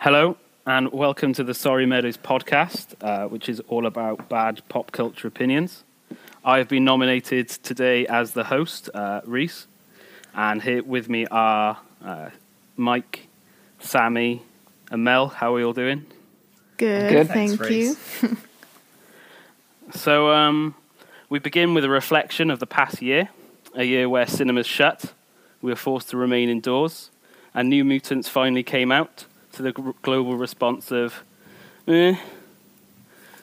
Hello, and welcome to the Sorry Meadows podcast, uh, which is all about bad pop culture opinions. I have been nominated today as the host, uh, Reese, and here with me are uh, Mike, Sammy, and Mel. How are we all doing? Good, Good. thank Thanks, you. So, um, we begin with a reflection of the past year, a year where cinemas shut, we were forced to remain indoors, and New Mutants finally came out to the global response of, eh.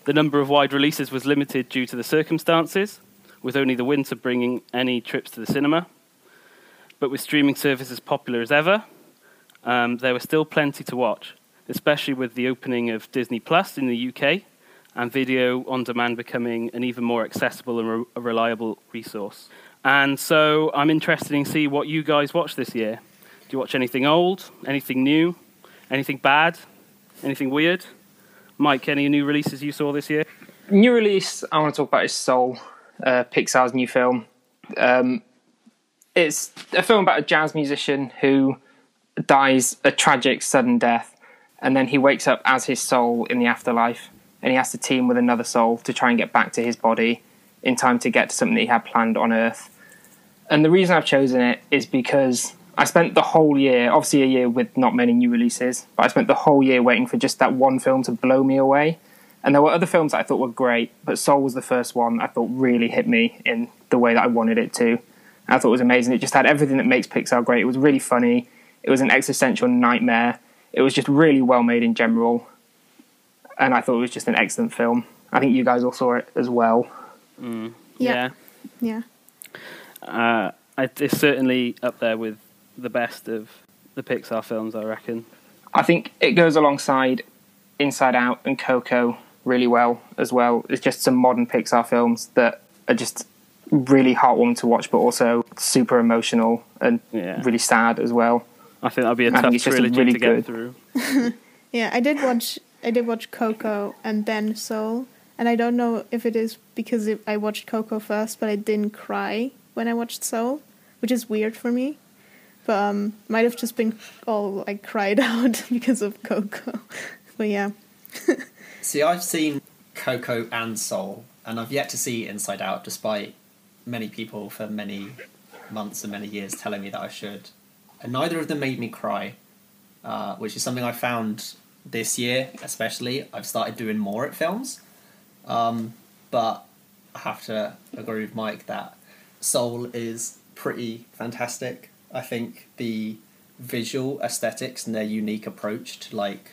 The number of wide releases was limited due to the circumstances, with only the winter bringing any trips to the cinema. But with streaming services popular as ever, um, there was still plenty to watch, especially with the opening of Disney Plus in the UK and video on demand becoming an even more accessible and re- reliable resource. And so I'm interested in see what you guys watch this year. Do you watch anything old, anything new, anything bad, anything weird? Mike, any new releases you saw this year? New release I want to talk about is Soul, uh, Pixar's new film. Um, it's a film about a jazz musician who dies a tragic sudden death, and then he wakes up as his soul in the afterlife, and he has to team with another soul to try and get back to his body in time to get to something that he had planned on Earth. And the reason I've chosen it is because I spent the whole year, obviously a year with not many new releases, but I spent the whole year waiting for just that one film to blow me away. And there were other films that I thought were great, but Soul was the first one I thought really hit me in the way that I wanted it to. I thought it was amazing. It just had everything that makes Pixar great. It was really funny. It was an existential nightmare. It was just really well made in general. And I thought it was just an excellent film. I think you guys all saw it as well. Yeah. Yeah. Uh, it's certainly up there with the best of the Pixar films, I reckon. I think it goes alongside Inside Out and Coco really well as well. It's just some modern Pixar films that are just really heartwarming to watch, but also super emotional and Yeah. really sad as well. I think that'd be a I think tough it's just a trilogy really to get good- through. Yeah, I did watch I did watch Coco and then Soul, and I don't know if it is because it, I watched Coco first, but I didn't cry when I watched Soul, which is weird for me. Um, might have just been all like cried out because of Coco. But yeah, See, I've seen Coco and Soul, and I've yet to see Inside Out, despite many people for many months and many years telling me that I should. And neither of them made me cry, uh, which is something I found this year, especially. I've started doing more at films, um, but I have to agree with Mike that Soul is pretty fantastic. I think the visual aesthetics and their unique approach to like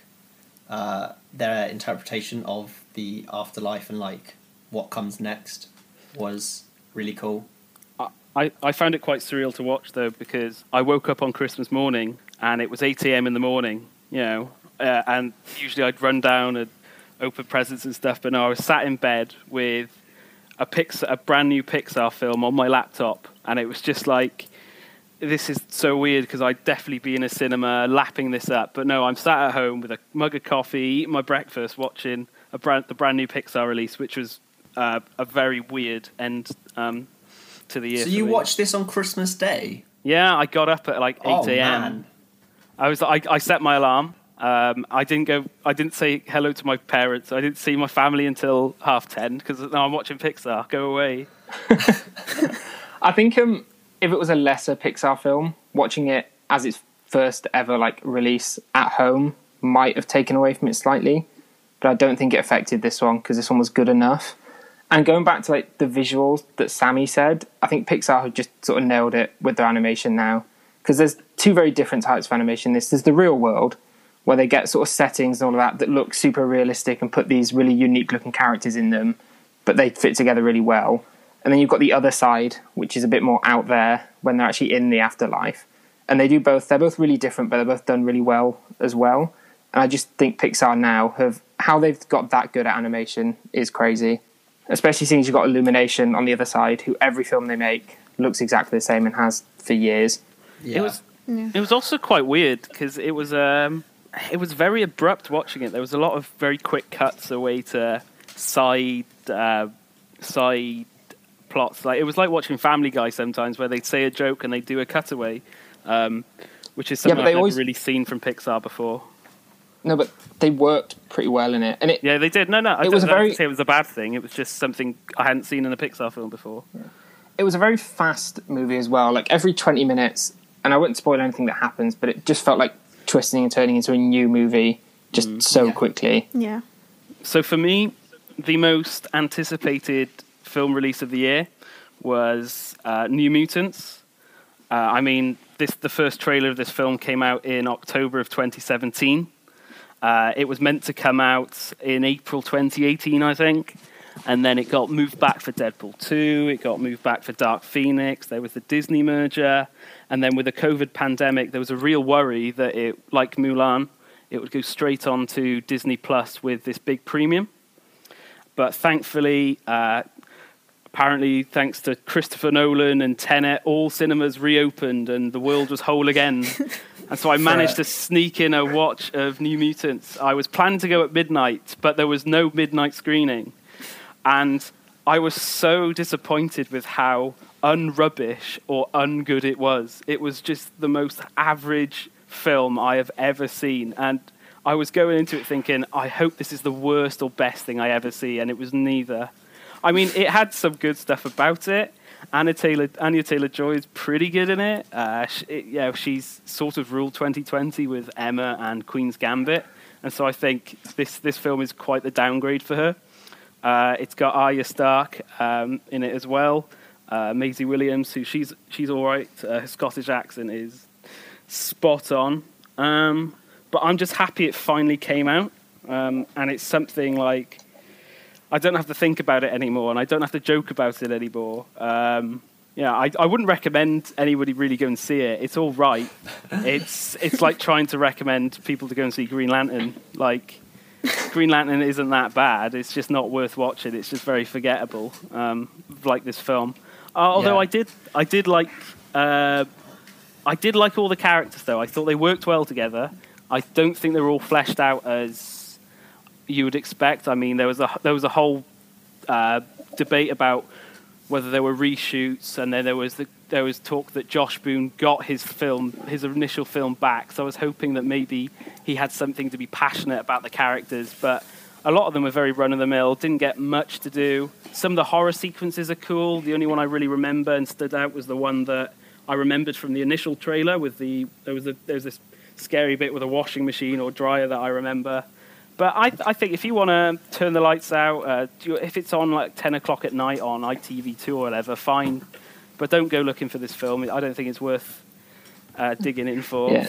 uh, their interpretation of the afterlife and like what comes next was really cool. I, I found it quite surreal to watch though because I woke up on Christmas morning and it was 8 a.m. in the morning, you know, uh, and usually I'd run down and open presents and stuff, but no, I was sat in bed with a Pixar, a brand new Pixar film on my laptop, and it was just like, this is so weird because I'd definitely be in a cinema lapping this up, but no, I'm sat at home with a mug of coffee, eating my breakfast, watching a brand, the brand new Pixar release, which was uh, a very weird end um, to the year. so you me. watched this on Christmas Day? Yeah, I got up at like eight Oh, a.m. man. I was I, I set my alarm. Um, I didn't go. I didn't say hello to my parents. I didn't see my family until half ten because now I'm watching Pixar. Go away. I think um, if it was a lesser Pixar film, watching it as its first ever like release at home might have taken away from it slightly, but I don't think it affected this one because this one was good enough. And going back to like the visuals that Sammy said, I think Pixar have just sort of nailed it with their animation now because there's two very different types of animation. This there's the real world where they get sort of settings and all of that that look super realistic and put these really unique looking characters in them, but they fit together really well. And then you've got the other side, which is a bit more out there when they're actually in the afterlife. And they do both. They're both really different, but they're both done really well as well. And I just think Pixar now have how they've got that good at animation is crazy. Especially seeing as you've got Illumination on the other side, who every film they make looks exactly the same and has for years. Yeah. It was yeah. it was also quite weird because it was um it was very abrupt watching it. There was a lot of very quick cuts away to side uh, side plots. Like it was like watching Family Guy sometimes, where they'd say a joke and they would do a cutaway, um, which is Yeah, something but I've they never always- really seen from Pixar before. no, but they worked pretty well in it, and it Yeah, they did. No, no, I It was a I don't very- say it was a bad thing. It was just something I hadn't seen in a Pixar film before. it was a very fast movie as well. Like every twenty minutes, and I wouldn't spoil anything that happens, but it just felt like twisting and turning into a new movie just so Yeah. quickly. Yeah. So for me, the most anticipated film release of the year was uh, New Mutants. Uh, I mean, this the first trailer of this film came out in October of 2017. Uh, it was meant to come out in April 2018, I think, and then it got moved back for Deadpool 2. It got moved back for Dark Phoenix. There was the Disney merger, and then with the COVID pandemic, there was a real worry that it, like Mulan, it would go straight on to Disney Plus with this big premium. But thankfully, uh, apparently, thanks to Christopher Nolan and Tenet, all cinemas reopened and the world was whole again. and so I managed to sneak in a watch of New Mutants. I was planning to go at midnight, but there was no midnight screening. And I was so disappointed with how unrubbish or ungood it was. It was just the most average film I have ever seen. And I was going into it thinking, I hope this is the worst or best thing I ever see. And it was neither. I mean, it had some good stuff about it. Anna Taylor, Anya Taylor Joy is pretty good in it. Uh, sh it. Yeah, she's sort of ruled 2020 with Emma and Queen's Gambit, and so I think this this film is quite the downgrade for her. Uh, it's got Arya Stark um, in it as well. Uh, Maisie Williams, who she's she's all right. Uh, her Scottish accent is spot on. Um, but I'm just happy it finally came out, um, and it's something like I don't have to think about it anymore, and I don't have to joke about it anymore. Um, yeah, I, I wouldn't recommend anybody really go and see it. It's all right. it's it's like trying to recommend people to go and see Green Lantern. Like Green Lantern isn't that bad. It's just not worth watching. It's just very forgettable, um, like this film. Uh, although Yeah. I did I did like uh, I did like all the characters though. I thought they worked well together. I don't think they were all fleshed out as you would expect. I mean, there was a there was a whole uh, debate about whether there were reshoots, and then there was the, there was talk that Josh Boone got his film, his initial film back. So I was hoping that maybe he had something to be passionate about the characters, but a lot of them were very run of the mill. Didn't get much to do. Some of the horror sequences are cool. The only one I really remember and stood out was the one that I remembered from the initial trailer with the there was a, there was this scary bit with a washing machine or dryer that I remember. But I, I think if you want to turn the lights out, uh, if it's on like 10 o'clock at night on ITV2 or whatever, fine. But don't go looking for this film. I don't think it's worth uh, digging in for. Yeah.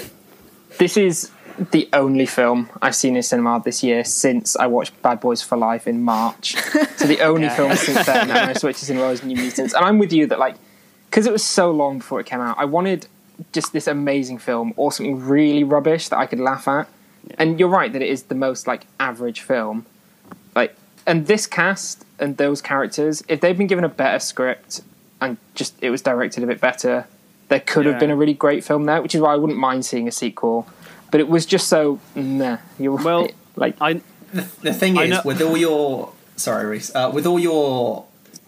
This is the only film I've seen in cinema this year since I watched Bad Boys for Life in March. so the only Yeah. film since then that I switched to cinema was New Mutants. And I'm with you that like because it was so long before it came out, I wanted just this amazing film or something really rubbish that I could laugh at. And you're right that it is the most like average film. Like and this cast and those characters, if they'd been given a better script and just it was directed a bit better, there could Yeah. have been a really great film there, which is why I wouldn't mind seeing a sequel. But it was just so nah. You're Well, right. like I, The thing I is, know- with all your sorry, Reese, uh, with all your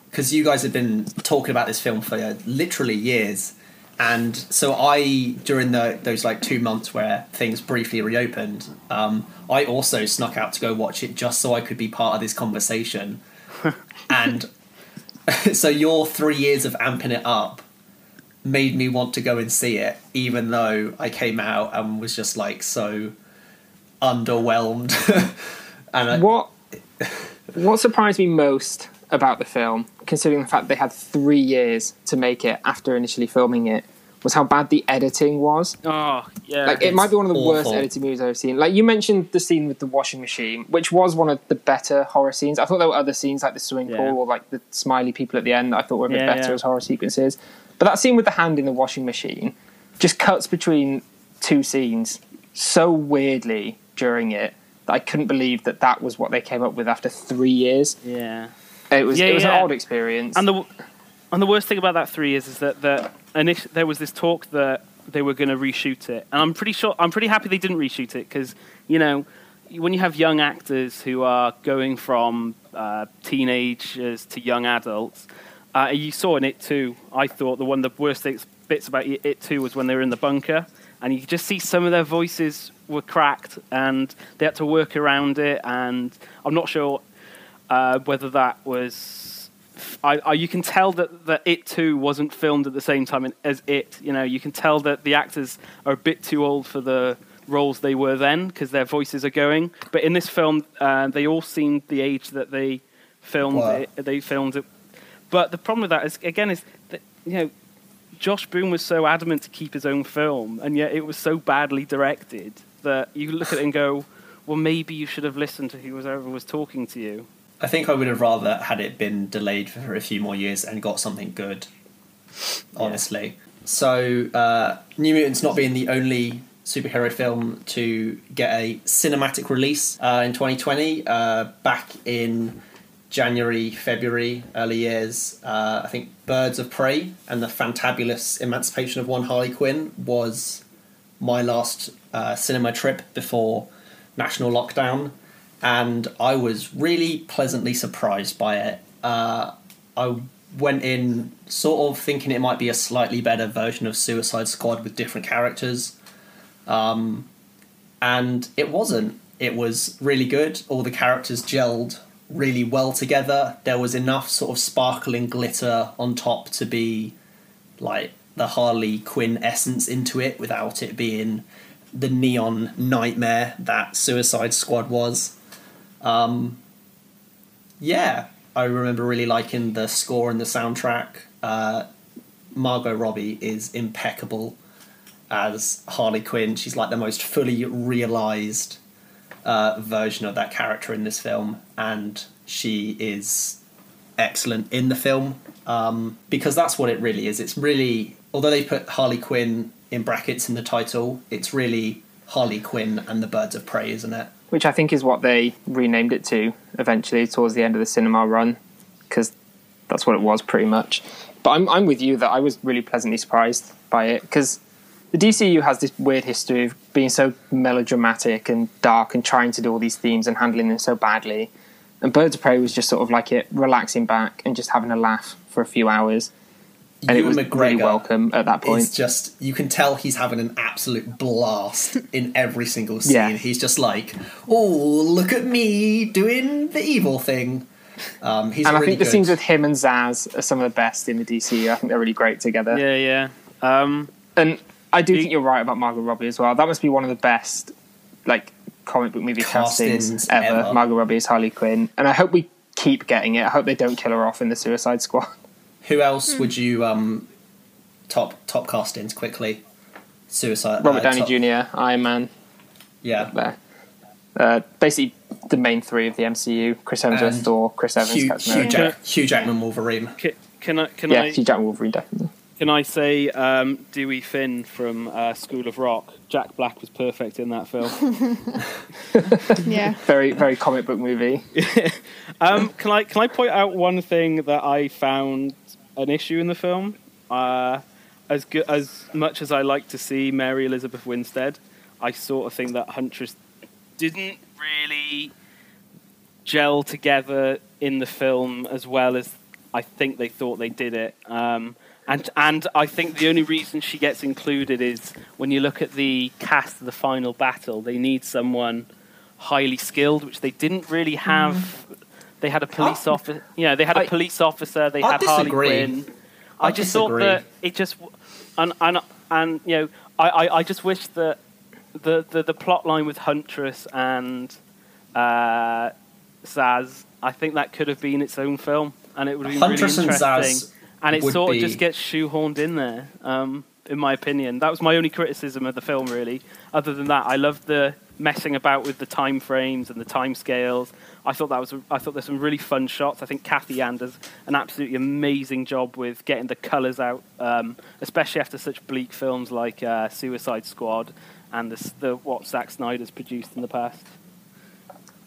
because you guys have been talking about this film for uh, literally years, and so I during the those like two months where things briefly reopened, um, I also snuck out to go watch it just so I could be part of this conversation, and so your three years of amping it up made me want to go and see it, even though I came out and was just like so underwhelmed. and I, what what surprised me most about the film, considering the fact they had three years to make it after initially filming it, was how bad the editing was. oh, yeah. Like it might be one of the worst awful. edited movies I've ever seen. Like you mentioned the scene with the washing machine, which was one of the better horror scenes. I thought there were other scenes like the swimming Yeah. pool or like the smiley people at the end that I thought were a bit Yeah, better yeah. as horror sequences. But that scene with the hand in the washing machine just cuts between two scenes so weirdly during it that I couldn't believe that that was what they came up with after three years. yeah. It was Yeah, it was yeah. an odd experience. And the and the worst thing about that three is is that the init- there was this talk that they were going to reshoot it, and I'm pretty sure I'm pretty happy they didn't reshoot it because you know when you have young actors who are going from uh, teenagers to young adults, uh, you saw in it too. I thought the one of the worst things, bits about it too was when they were in the bunker and you could just see some of their voices were cracked, and they had to work around it. And I'm not sure uh, whether that was. I, I, you can tell that, that it too wasn't filmed at the same time as it. You know, you can tell that the actors are a bit too old for the roles they were then because their voices are going. But in this film, uh, they all seemed the age that they filmed Wow. it. They filmed it. But the problem with that is, again, is that you know, Josh Boone was so adamant to keep his own film, and yet it was so badly directed that you look at it and go, "Well, maybe you should have listened to whoever was talking to you." I think I would have rather had it been delayed for a few more years and got something good. Honestly, so uh, New Mutants not being the only superhero film to get a cinematic release uh, in 2020, uh, back in January, February, early years, uh, I think Birds of Prey and the Fantabulous Emancipation of One Harley Quinn was my last uh, cinema trip before national lockdown, and I was really pleasantly surprised by it. Uh, I went in sort of thinking it might be a slightly better version of Suicide Squad with different characters, um, and it wasn't. It was really good. All the characters gelled really well together. There was enough sort of sparkling glitter on top to be like the Harley Quinn essence into it without it being the neon nightmare that Suicide Squad was. Um, yeah, I remember really liking the score and the soundtrack. Uh, Margot Robbie is impeccable as Harley Quinn. She's like the most fully realized uh, version of that character in this film, and she is excellent in the film um, because that's what it really is. It's really, although they put Harley Quinn in brackets in the title, it's really Harley Quinn and the Birds of Prey, isn't it? Which I think is what they renamed it to eventually towards the end of the cinema run, because that's what it was pretty much. But I'm I'm with you that I was really pleasantly surprised by it because the DCU has this weird history of being so melodramatic and dark and trying to do all these themes and handling them so badly. And Birds of Prey was just sort of like it relaxing back and just having a laugh for a few hours, and it Ewan was really welcome at that point. It's just you can tell he's having an absolute blast in every single scene. Yeah. He's just like, "Oh, look at me doing the evil thing." Um, he's and I really think the scenes with him and Zsasz are some of the best in the DCU. I think they're really great together. Yeah, yeah. Um, And I do He- think you're right about Margot Robbie as well. That must be one of the best, like comic book movie castings, Castings ever. ever. Margot Robbie as Harley Quinn, and I hope we keep getting it. I hope they don't kill her off in the Suicide Squad. Who else would you um, top top castings quickly? Suicide. Robert uh, Downey top- Jr., Iron Man, Yeah. there. Uh, basically, the main three of the MCU: Chris Hemsworth, And Thor, Chris Evans, Hugh, Captain Hugh, Jack, Hugh Jackman Wolverine. ca- can I can Yeah, I Hugh Jackman, Wolverine, definitely. can I say um, Dewey Finn from uh, School of Rock? Jack Black was perfect in that film. Yeah. Very, very comic book movie. Um, can I can I point out one thing that I found an issue in the film? Uh, as as much as I like to see Mary Elizabeth Winstead, I sort of think that Huntress didn't really gel together in the film as well as I think they thought they did it. Um, and and I think the only reason she gets included is when you look at the cast of the final battle, they need someone highly skilled, which they didn't really have. They had a police officer. Yeah, they had a I- police officer. They I had Harley. Quinn. I, I just disagree. thought that it just and and and you know I, I, I just wish that the, the the plot line with Huntress and uh, Zsasz, I think that could have been its own film, and it would Huntress really and interesting. Zsasz and it sort be- of just gets shoehorned in there. Um, in my opinion, that was my only criticism of the film. Really, other than that, I loved the messing about with the time frames and the time scales. I thought that was I thought there's some really fun shots. I think Cathy Yan does an absolutely amazing job with getting the colours out, um, especially after such bleak films like uh, Suicide Squad and the, the what Zack Snyder's produced in the past.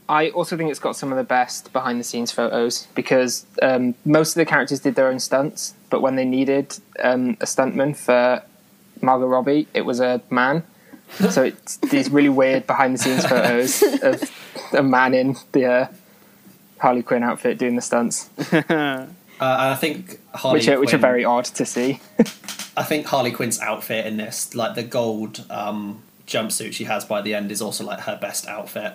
I also think it's got some of the best behind the scenes photos because um, most of the characters did their own stunts, but when they needed um, a stuntman for Margot Robbie, it was a man. So it's these really weird behind the scenes photos of a man in the uh, Harley Quinn outfit doing the stunts, Uh, and I think Harley which are, which are very odd to see. I think Harley Quinn's outfit in this, like the gold um, jumpsuit she has by the end, is also like her best outfit.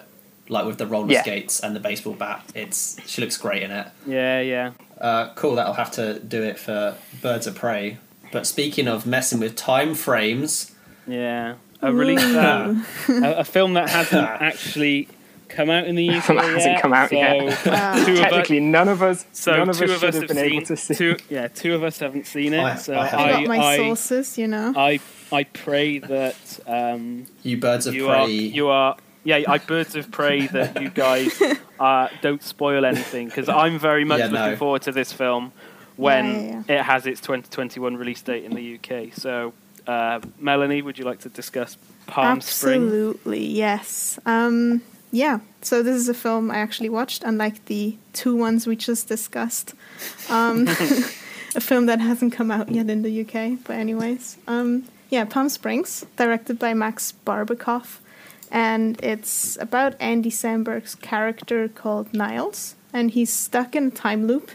Like with the roller Yeah. skates and the baseball bat, it's she looks great in it. Yeah, yeah. Uh, cool, that'll have to do it for Birds of Prey. But speaking of messing with time frames, Yeah, a release that a, a film that hasn't actually come out in the UK Film that hasn't yet, come out so yet. Wow. two of us, Technically, none of us, so none of two us of should us have have been seen. able to see. Two, yeah, two of us haven't seen it. I- so I. I I, got my I, sources, you know. I, I pray that um, you Birds of you Prey. are you are yeah. I birds of prey that you guys uh, don't spoil anything because I'm very much Yeah, looking no. forward to this film when Yeah, yeah, it has its 2021 release date in the UK. So, uh, Melanie, would you like to discuss Palm Springs? Absolutely, yes. Um, yeah, so this is a film I actually watched, unlike the two ones we just discussed. Um, a film that hasn't come out yet in the UK, but anyways. Um, yeah, Palm Springs, directed by Max Barbakow, and it's about Andy Samberg's character called Niles, and he's stuck in a time loop.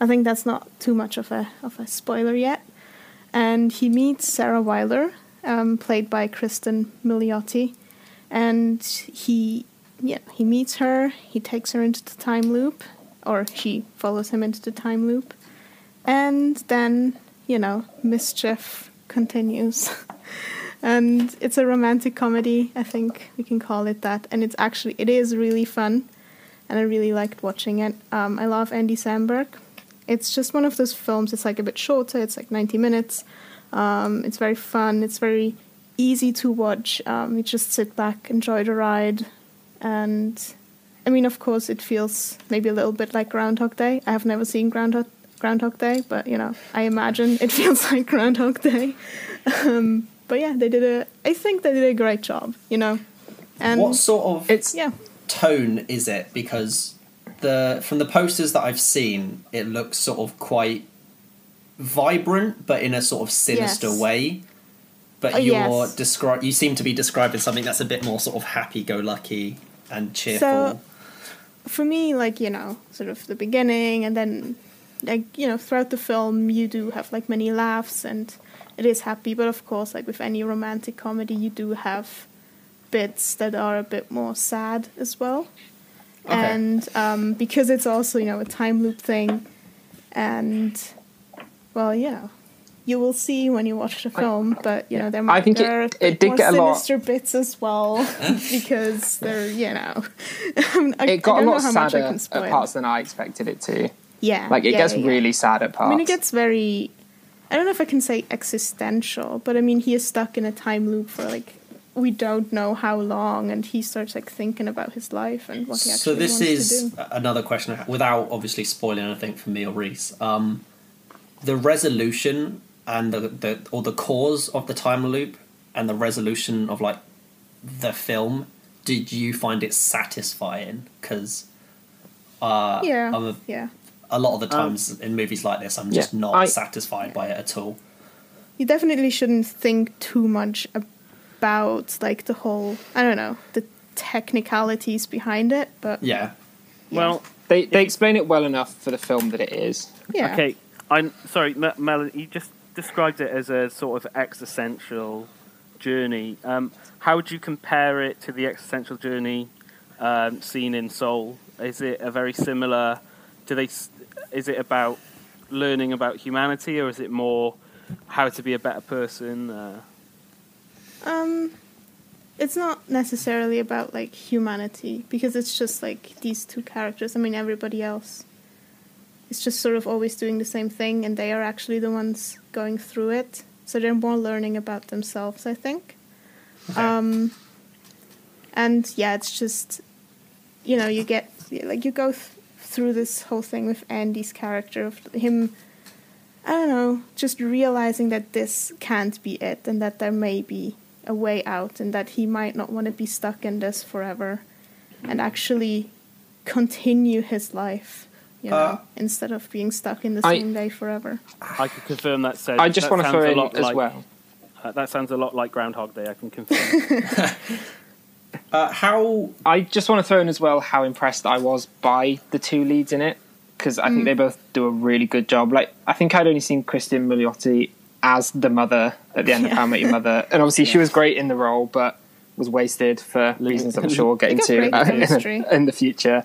I think that's not too much of a of a spoiler yet. And he meets Sarah Wilder, um, played by Cristin Milioti, and he yeah he meets her. He takes her into the time loop, or she follows him into the time loop, and then you know mischief continues. and it's a romantic comedy, I think we can call it that. And it's actually it is really fun, and I really liked watching it. Um, I love Andy Samberg. It's just one of those films. It's like a bit shorter. It's like ninety minutes. Um, it's very fun. It's very easy to watch. Um, you just sit back, enjoy the ride, and I mean, of course, it feels maybe a little bit like Groundhog Day. I have never seen Groundhog Groundhog Day, but you know, I imagine it feels like Groundhog Day. Um, but yeah, they did a. I think they did a great job. You know, and what sort of It's yeah, tone is it? Because the from the posters that I've seen, it looks sort of quite vibrant, but in a sort of sinister Yes. way. But Oh, you're yes. descri- you seem to be describing something that's a bit more sort of happy-go-lucky and cheerful. So- for me, like you know, sort of the beginning, and then like you know, throughout the film, you do have like many laughs, and it is happy. But of course, like with any romantic comedy, you do have bits that are a bit more sad as well. Okay. And um, because it's also you know a time loop thing, and well, you know. You will see when you watch the film, but you know there might think it- there are a it bit did more get a lot- sinister bits as well because they're you know I, it got I a don't lot know how much I sadder at parts than I expected it to. Yeah, Like it yeah, gets yeah, yeah. really sad at parts. I mean, it gets very. I don't know if I can say existential, but I mean, he is stuck in a time loop for like we don't know how long, and he starts like thinking about his life and what he actually so this wants to is do. another question without obviously spoiling anything for me or Reese. Um, the resolution and the, the or the cause of the time loop and the resolution of like the film. Did you find it satisfying? Because uh, Yeah, I'm a, yeah. a lot of the times in movies like this, I'm just Yeah, not I- satisfied by it at all. You definitely shouldn't think too much about like the whole. I don't know the technicalities behind it, but Yeah, Well, They they explain it well enough for the film that it is. yeah. Okay, I'm sorry, Me- Melanie. You just described it as a sort of existential journey. Um, how would you compare it to the existential journey um, seen in Soul? Is it a very similar? Do they? Is it about learning about humanity, or is it more how to be a better person? Uh, Um, it's not necessarily about like humanity because it's just like these two characters. I mean, everybody else is just sort of always doing the same thing, and they are actually the ones going through it. So they're more learning about themselves, I think. Okay. Um, and yeah, it's just you know you get like you go th- through this whole thing with Andy's character of him. I don't know, just realizing that this can't be it, and that there may be a way out, and that he might not want to be stuck in this forever, and actually continue his life, you know, Uh, instead of being stuck in the I- same day forever. I can confirm that. Said, I just want to throw a in lot as like- well. Uh, that sounds a lot like Groundhog Day. I can confirm. uh, how I just want to throw in as well how impressed I was by the two leads in it because I think they both do a really good job. Like I think I'd only seen Cristin Milioti as the mother at the end of How I Met Your Mother, and obviously she was great in the role, but was wasted for reasons I'm sure we'll get into uh, in, in the future.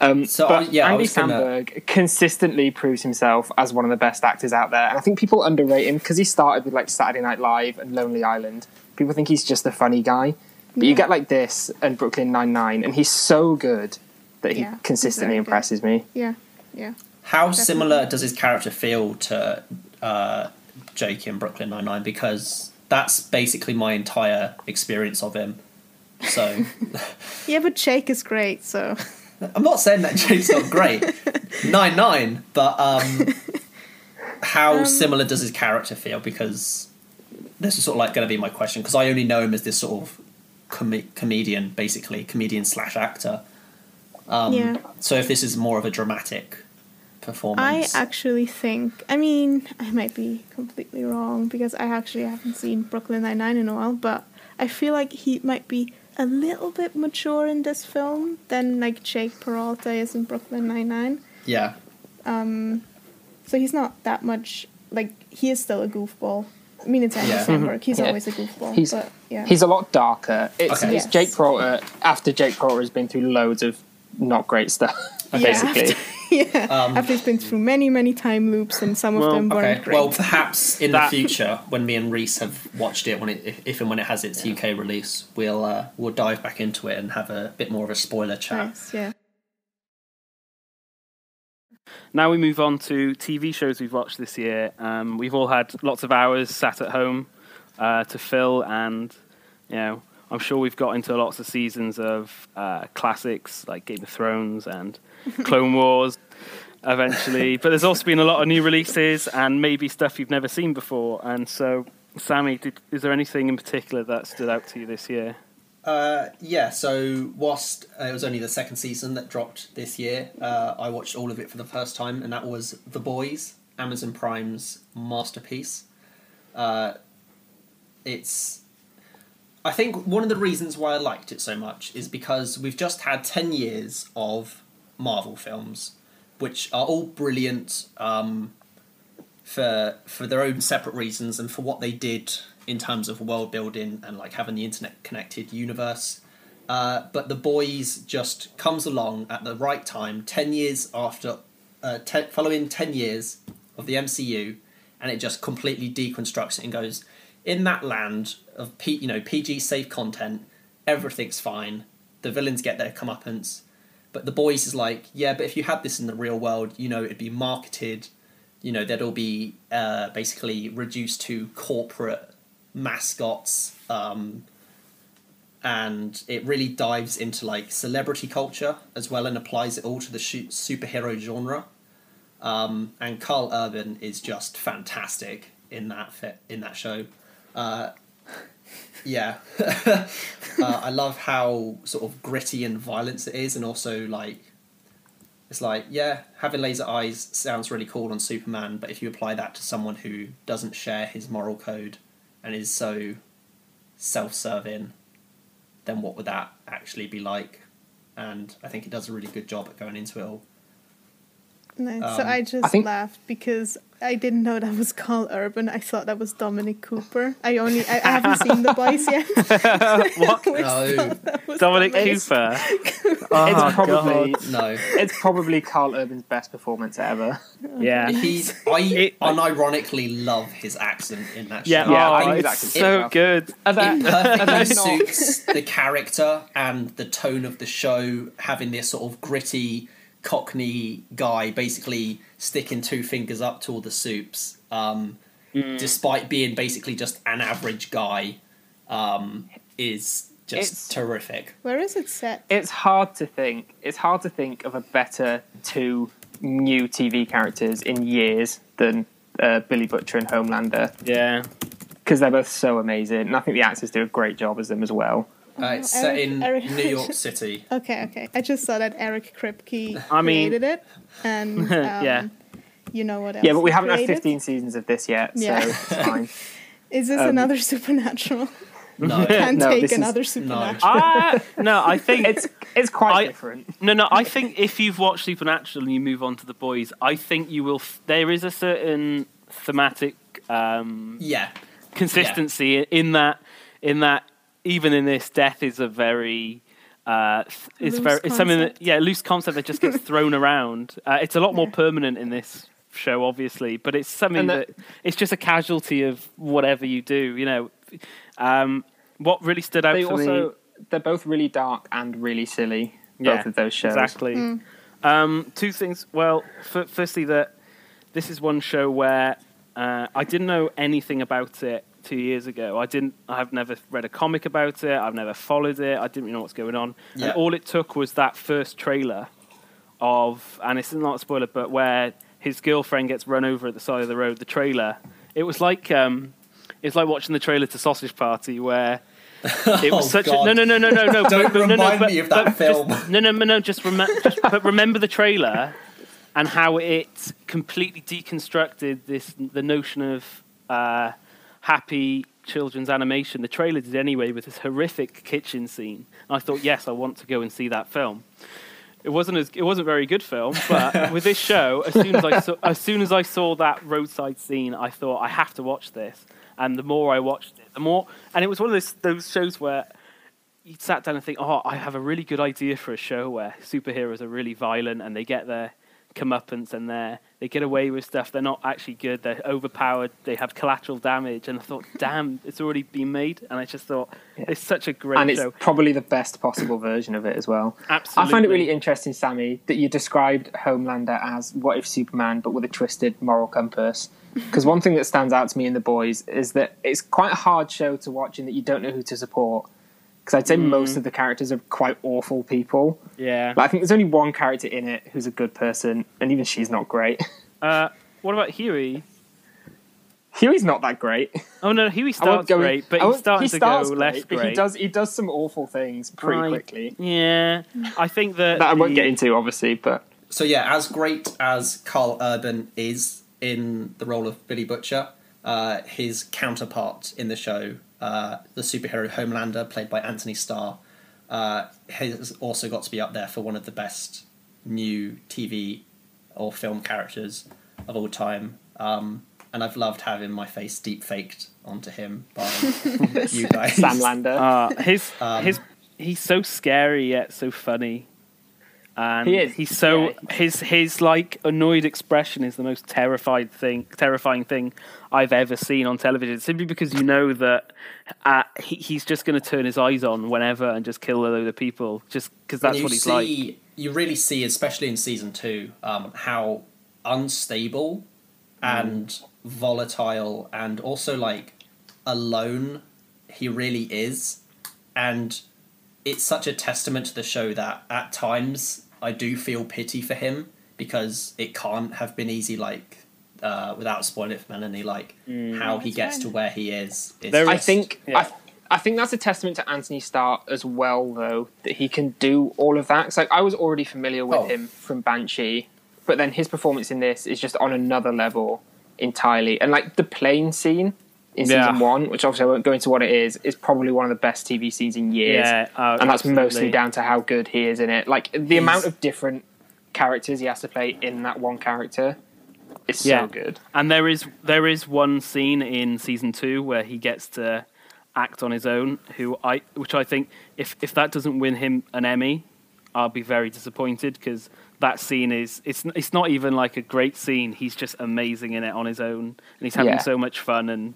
Um, So, but I- yeah, Andy was gonna- Samberg consistently proves himself as one of the best actors out there, and I think people underrate him because he started with like Saturday Night Live and Lonely Island. People think he's just a funny guy, but you get like this and Brooklyn Nine Nine, and he's so good that he Yeah, consistently impresses me. Yeah, yeah. How similar does his character feel to uh, Jake in Brooklyn Nine Nine? Because that's basically my entire experience of him. So Yeah, but Jake is great, so I'm not saying that Jake's not great, Nine Nine, but um, how similar does his character feel? Because this is sort of like going to be my question. Because I only know him as this sort of com- comedian, basically comedian slash actor. Um, Yeah. So if this is more of a dramatic performance, I actually think. I mean, I might be completely wrong because I actually haven't seen Brooklyn Nine Nine in a while, but I feel like he might be a little bit mature in this film than like Jake Peralta is in Brooklyn Nine Nine. yeah, Um, so he's not that much like he is still a goofball. I mean, it's Andy Yeah. Samberg. He's Yeah. always a goofball. He's- but yeah, He's a lot darker. It's, Okay. it's Yes. Jake Peralta after Jake Peralta has been through loads of not great stuff, Yeah, basically. After, yeah. Um, after he's been through many, many time loops, and some of Well, them weren't Okay. great. Well, perhaps in That- the future, when me and Reese have watched it, when it if, if and when it has its UK release, we'll uh, we'll dive back into it and have a bit more of a spoiler chat. nice, yeah. Now we move on to TV shows we've watched this year. Um, we've all had lots of hours sat at home uh, to fill, and you know, I'm sure we've got into lots of seasons of uh, classics like Game of Thrones and Clone Wars. Eventually, but there's also been a lot of new releases and maybe stuff you've never seen before. And so, Sammy, did, is there anything in particular that stood out to you this year? Uh, yeah, so whilst uh, it was only the second season that dropped this year, uh, I watched all of it for the first time, and that was The Boys, Amazon Prime's masterpiece. Uh, it's. I think one of the reasons why I liked it so much is because we've just had 10 years of Marvel films, which are all brilliant um, for for their own separate reasons and for what they did in terms of world building and like having the internet connected universe. Uh, but the boys just comes along at the right time, ten years after, uh, ten, following ten years of the MCU, and it just completely deconstructs it and goes in that land of P, you know PG safe content. Everything's fine. The villains get their comeuppance, but the boys is like, yeah, but if you had this in the real world, you know, it'd be marketed you know they'd all be uh, basically reduced to corporate mascots um, and it really dives into like celebrity culture as well and applies it all to the sh- superhero genre um, and Karl Urban is just fantastic in that fit in that show uh, yeah uh, I love how sort of gritty and violence it is and also like it's like, yeah, having laser eyes sounds really cool on Superman, but if you apply that to someone who doesn't share his moral code and is so self serving, then what would that actually be like? And I think it does a really good job at going into it all. Nice. so Um, I just I think- laughed because I didn't know that was Karl Urban. I thought that was Dominic Cooper. I only I, I haven't seen the boys yet. What? No. thought that was Dominic Dominic. Cooper. it's Oh, probably God. No. it's probably Karl Urban's best performance ever. Yeah. He's, I It- unironically love his accent in that show. Yeah, Yeah, oh, I it's acting's so enough. good. Are there- it perfectly suits the character and the tone of the show, having this sort of gritty Cockney guy basically sticking two fingers up to all the supes, um, despite being basically just an average guy, um, is just It's- terrific. Where is it set? it's hard to think. It's hard to think of a better two new TV characters in years than uh, Billy Butcher and Homelander Yeah. because they're both so amazing, and I think the actors do a great job as them as well. Uh, it's set in Eric- New York City. Okay, okay. I just saw that Eric Kripke I mean- created it, and um, Yeah. you know what else? Yeah, but we haven't had 15 seasons of this yet, Yeah. so it's fine. Is this um, another supernatural? No, Can't No, take this is- another supernatural. Ah, no, I think It's it's quite I- different. No, no. I think if you've watched Supernatural and you move on to the boys, I think you will. F- there is a certain thematic um, Yeah. consistency in that in that even in this death is a very uh, it's Loose very it's something that yeah loose concept that just gets thrown around. Uh, it's a lot more permanent in this show, obviously, but it's something And that, that- it's just a casualty of whatever you do. You know, um, what really stood out They for also me. they're both really dark and really silly. Yeah, both of those shows. Exactly. Um, two things. Well, f- firstly, that this is one show where uh, I didn't know anything about it two years ago. I didn't. I've never read a comic about it. I've never followed it. I didn't really know what's going on. Yeah. And all it took was that first trailer of, and it's not a spoiler, but where his girlfriend gets run over at the side of the road. The trailer. It was like. Um, it's like watching the trailer to Sausage Party, where it was Oh, such God. a no, no, no, no, no. Don't but, but, no, no, remind but- me of that but film. Just, no, no, no, no. Just, remem- just but remember the trailer and how it completely deconstructed this the notion of uh, happy children's animation. The trailer did anyway with this horrific kitchen scene. And I thought, yes, I want to go and see that film. It wasn't as it wasn't a very good film, but with this show, as soon as I saw as soon as I saw that roadside scene, I thought I have to watch this. And the more I watched it, the more and it was one of those those shows where you sat down and think, oh, I have a really good idea for a show where superheroes are really violent and they get their comeuppance and they're they get away with stuff. They're not actually good. They're overpowered. They have collateral damage. And I thought, damn, it's already been made. And I just thought, it's such a great and it's show. probably the best possible version of it as well. Absolutely. I find it really interesting, Sammy, that you described Homelander as what if Superman, but with a twisted moral compass. Because one thing that stands out to me in The Boys is that it's quite a hard show to watch in that you don't know who to support. Because I'd say Mm. most of the characters are quite awful people. Yeah. Like, I think there's only one character in it who's a good person, and even she's not great. Uh, what about Huey? Huey's not that great. Oh no, Huey won't starts go great, but I he's won't- starting he to starts go great, less but great. He does he does some awful things pretty Right. quickly. Yeah, I think that. That I won't the- get into, obviously, but So yeah, as great as Karl Urban is in the role of Billy Butcher, uh, his counterpart in the show, uh, the superhero Homelander, played by Anthony Starr, uh, has also got to be up there for one of the best new TV or film characters of all time. Um, and I've loved having my face deep faked onto him by you guys. Sam Lander. Uh, his Um, his he's so scary yet so funny. And He is, he's so yeah. his his like annoyed expression is the most terrified thing terrifying thing I've ever seen on television. Simply because you know that uh, he, he's just going to turn his eyes on whenever and just kill a load of people, just because that's what he's see, like. You really see, especially in season two, um, how unstable and volatile and also like alone he really is. And it's such a testament to the show that at times I do feel pity for him because it can't have been easy, like, uh, without spoiling it for Melanie, like, how he gets fine. to where he is. It's There I think yeah. I, I think that's a testament to Anthony Starr as well, though that he can do all of that. 'Cause, like I was already familiar with Oh. him from Banshee, but then his performance in this is just on another level entirely. And like the plane scene in Yeah. season one, which obviously I won't go into what it is, is probably one of the best TV scenes in years. Yeah, oh, and that's absolutely. mostly down to how good he is in it. Like the He's- amount of different characters he has to play in that one character is so good. And there is there is one scene in season two where he gets to act on his own. Who I which I think if if that doesn't win him an Emmy, I'll be very disappointed because that scene is it's it's not even like a great scene. He's just amazing in it on his own, and he's having Yeah. so much fun. And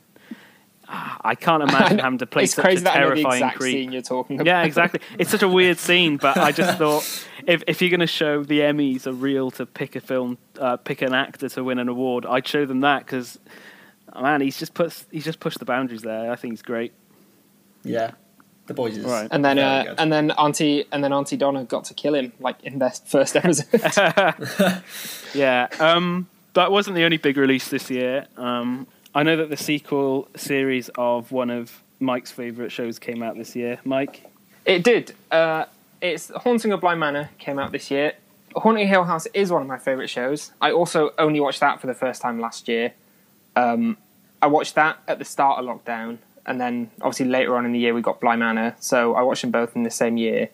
I can't imagine having to play it's such crazy a that the terrifying exact creep. scene you're talking about. Yeah, exactly. It's such a weird scene, but I just thought if if you're going to show the Emmys a reel to pick a film, uh, pick an actor to win an award, I'd show them that because man, he's just puts he's just pushed the boundaries there. I think he's great. Yeah. The boys is. Right. And then, very uh, good. and then Auntie, and then Aunty Donna got to kill him, like in their first episode. Yeah, um, that wasn't the only big release this year. Um, I know that the sequel series of one of Mike's favorite shows came out this year. Mike, it did. Uh, it's Haunting of Bly Manor came out this year. Haunting Hill House is one of my favorite shows. I also only watched that for the first time last year. Um, I watched that at the start of lockdown, and then obviously later on in the year we got Bly Manor. So I watched them both in the same year.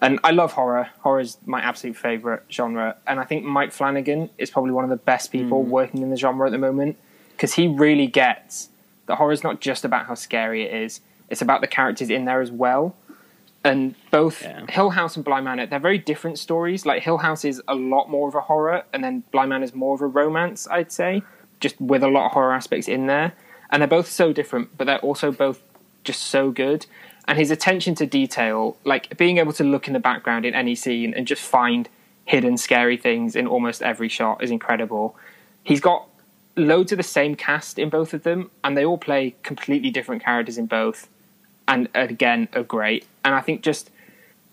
And I love horror. Horror is my absolute favorite genre, and I think Mike Flanagan is probably one of the best people working in the genre at the moment because he really gets that horror's not just about how scary it is; it's about the characters in there as well. And both Yeah. Hill House and Bly Manor, they're very different stories. Like Hill House is a lot more of a horror, and then Bly Manor is more of a romance, I'd say, just with a lot of horror aspects in there. And they're both so different, but they're also both just so good. And his attention to detail, like being able to look in the background in any scene and just find hidden scary things in almost every shot is incredible. He's got loads of the same cast in both of them, and they all play completely different characters in both, and again are great. And I think just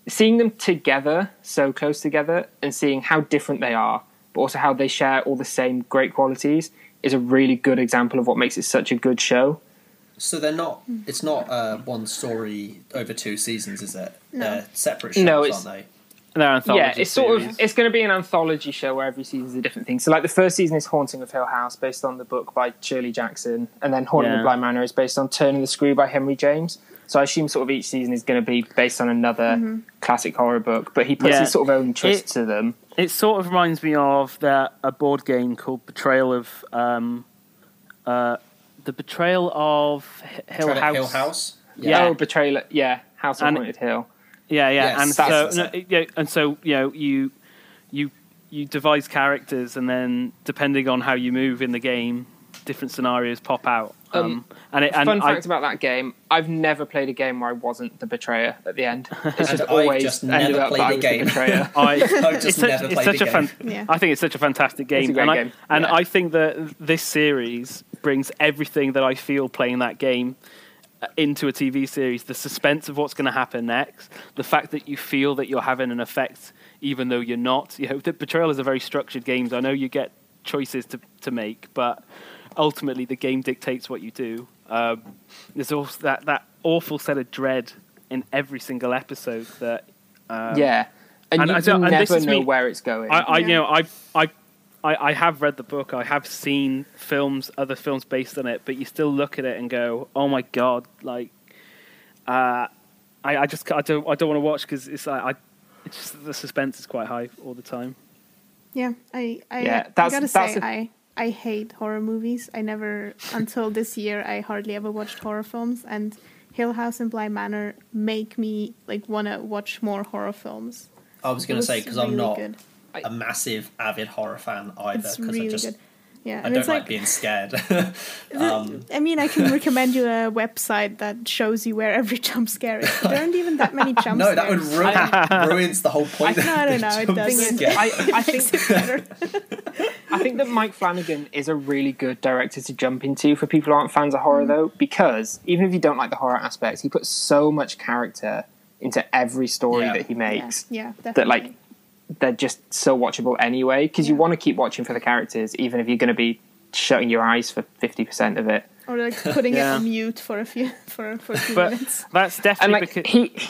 seeing them together, so close together, and seeing how different they are, but also how they share all the same great qualities, is a really good example of what makes it such a good show. So they're not. It's not uh, one story over two seasons, is it? No. They're separate shows, No, it's- aren't they? They're anthology yeah, it's sort series. of it's going to be an anthology show where every season is a different thing. So like the first season is Haunting of Hill House, based on the book by Shirley Jackson, and then Haunting Yeah. of Bly Manor is based on Turning the Screw by Henry James. So I assume sort of each season is going to be based on another classic horror book, but he puts Yeah. his sort of own twist It- to them. It sort of reminds me of that a board game called Betrayal of um, uh, the Betrayal of Hill Try House. Hill House. Yeah. Oh, Betrayal! Yeah, House of And- Haunted Hill. Yeah, yeah, Yes, and yes, so that's no, yeah, and so you know you you you devise characters, and then depending on how you move in the game, different scenarios pop out. Um, Um, and it, and Fun I, fact about that game: I've never played a game where I wasn't the betrayer at the end. It's just always just ended up played that I a was the betrayer. I, I've just it's such, never it's played such the a fan, game. Yeah. I think it's such a fantastic game, a great and, I, and yeah. I think that this series brings everything that I feel playing that game into a TV series. The suspense of what's going to happen next, the fact that you feel that you're having an effect even though you're not. You know, the Betrayal is a very structured game. So I know you get choices to to make, but ultimately the game dictates what you do. Um, there's also that that awful set of dread in every single episode that. Um, yeah, and, and you, I don't- and this never know me- where it's going. I, I Yeah. you know I, I I I have read the book. I have seen films, other films based on it, but you still look at it and go, "Oh my god!" Like, uh, I I just I don't I don't want to watch because it's like I it's just the suspense is quite high all the time. Yeah, I I, Yeah, I that's- gotta that's say a- I I hate horror movies. I never until this year I hardly ever watched horror films and Hill House and Bly Manor make me like want to watch more horror films. I was going to was say because I'm not good. A massive avid horror fan either. Because really I just good. Yeah, I and don't it's like, like being scared. um, I mean, I can recommend you a website that shows you where every jump scare is. There aren't even that many jump no, that would scares. ruin ruins the whole point. No, I don't know, it doesn't. I, I think. I think that Mike Flanagan is a really good director to jump into for people who aren't fans of horror, though, because even if you don't like the horror aspects, he puts so much character into every story Yeah. that he makes Yeah, yeah, definitely. that, like, they're just so watchable anyway. Because you want to keep watching for the characters, even if you're going to be shutting your eyes for fifty percent of it. or like putting Yeah. it on mute for a few for for a few But minutes. that's And definitely like because he.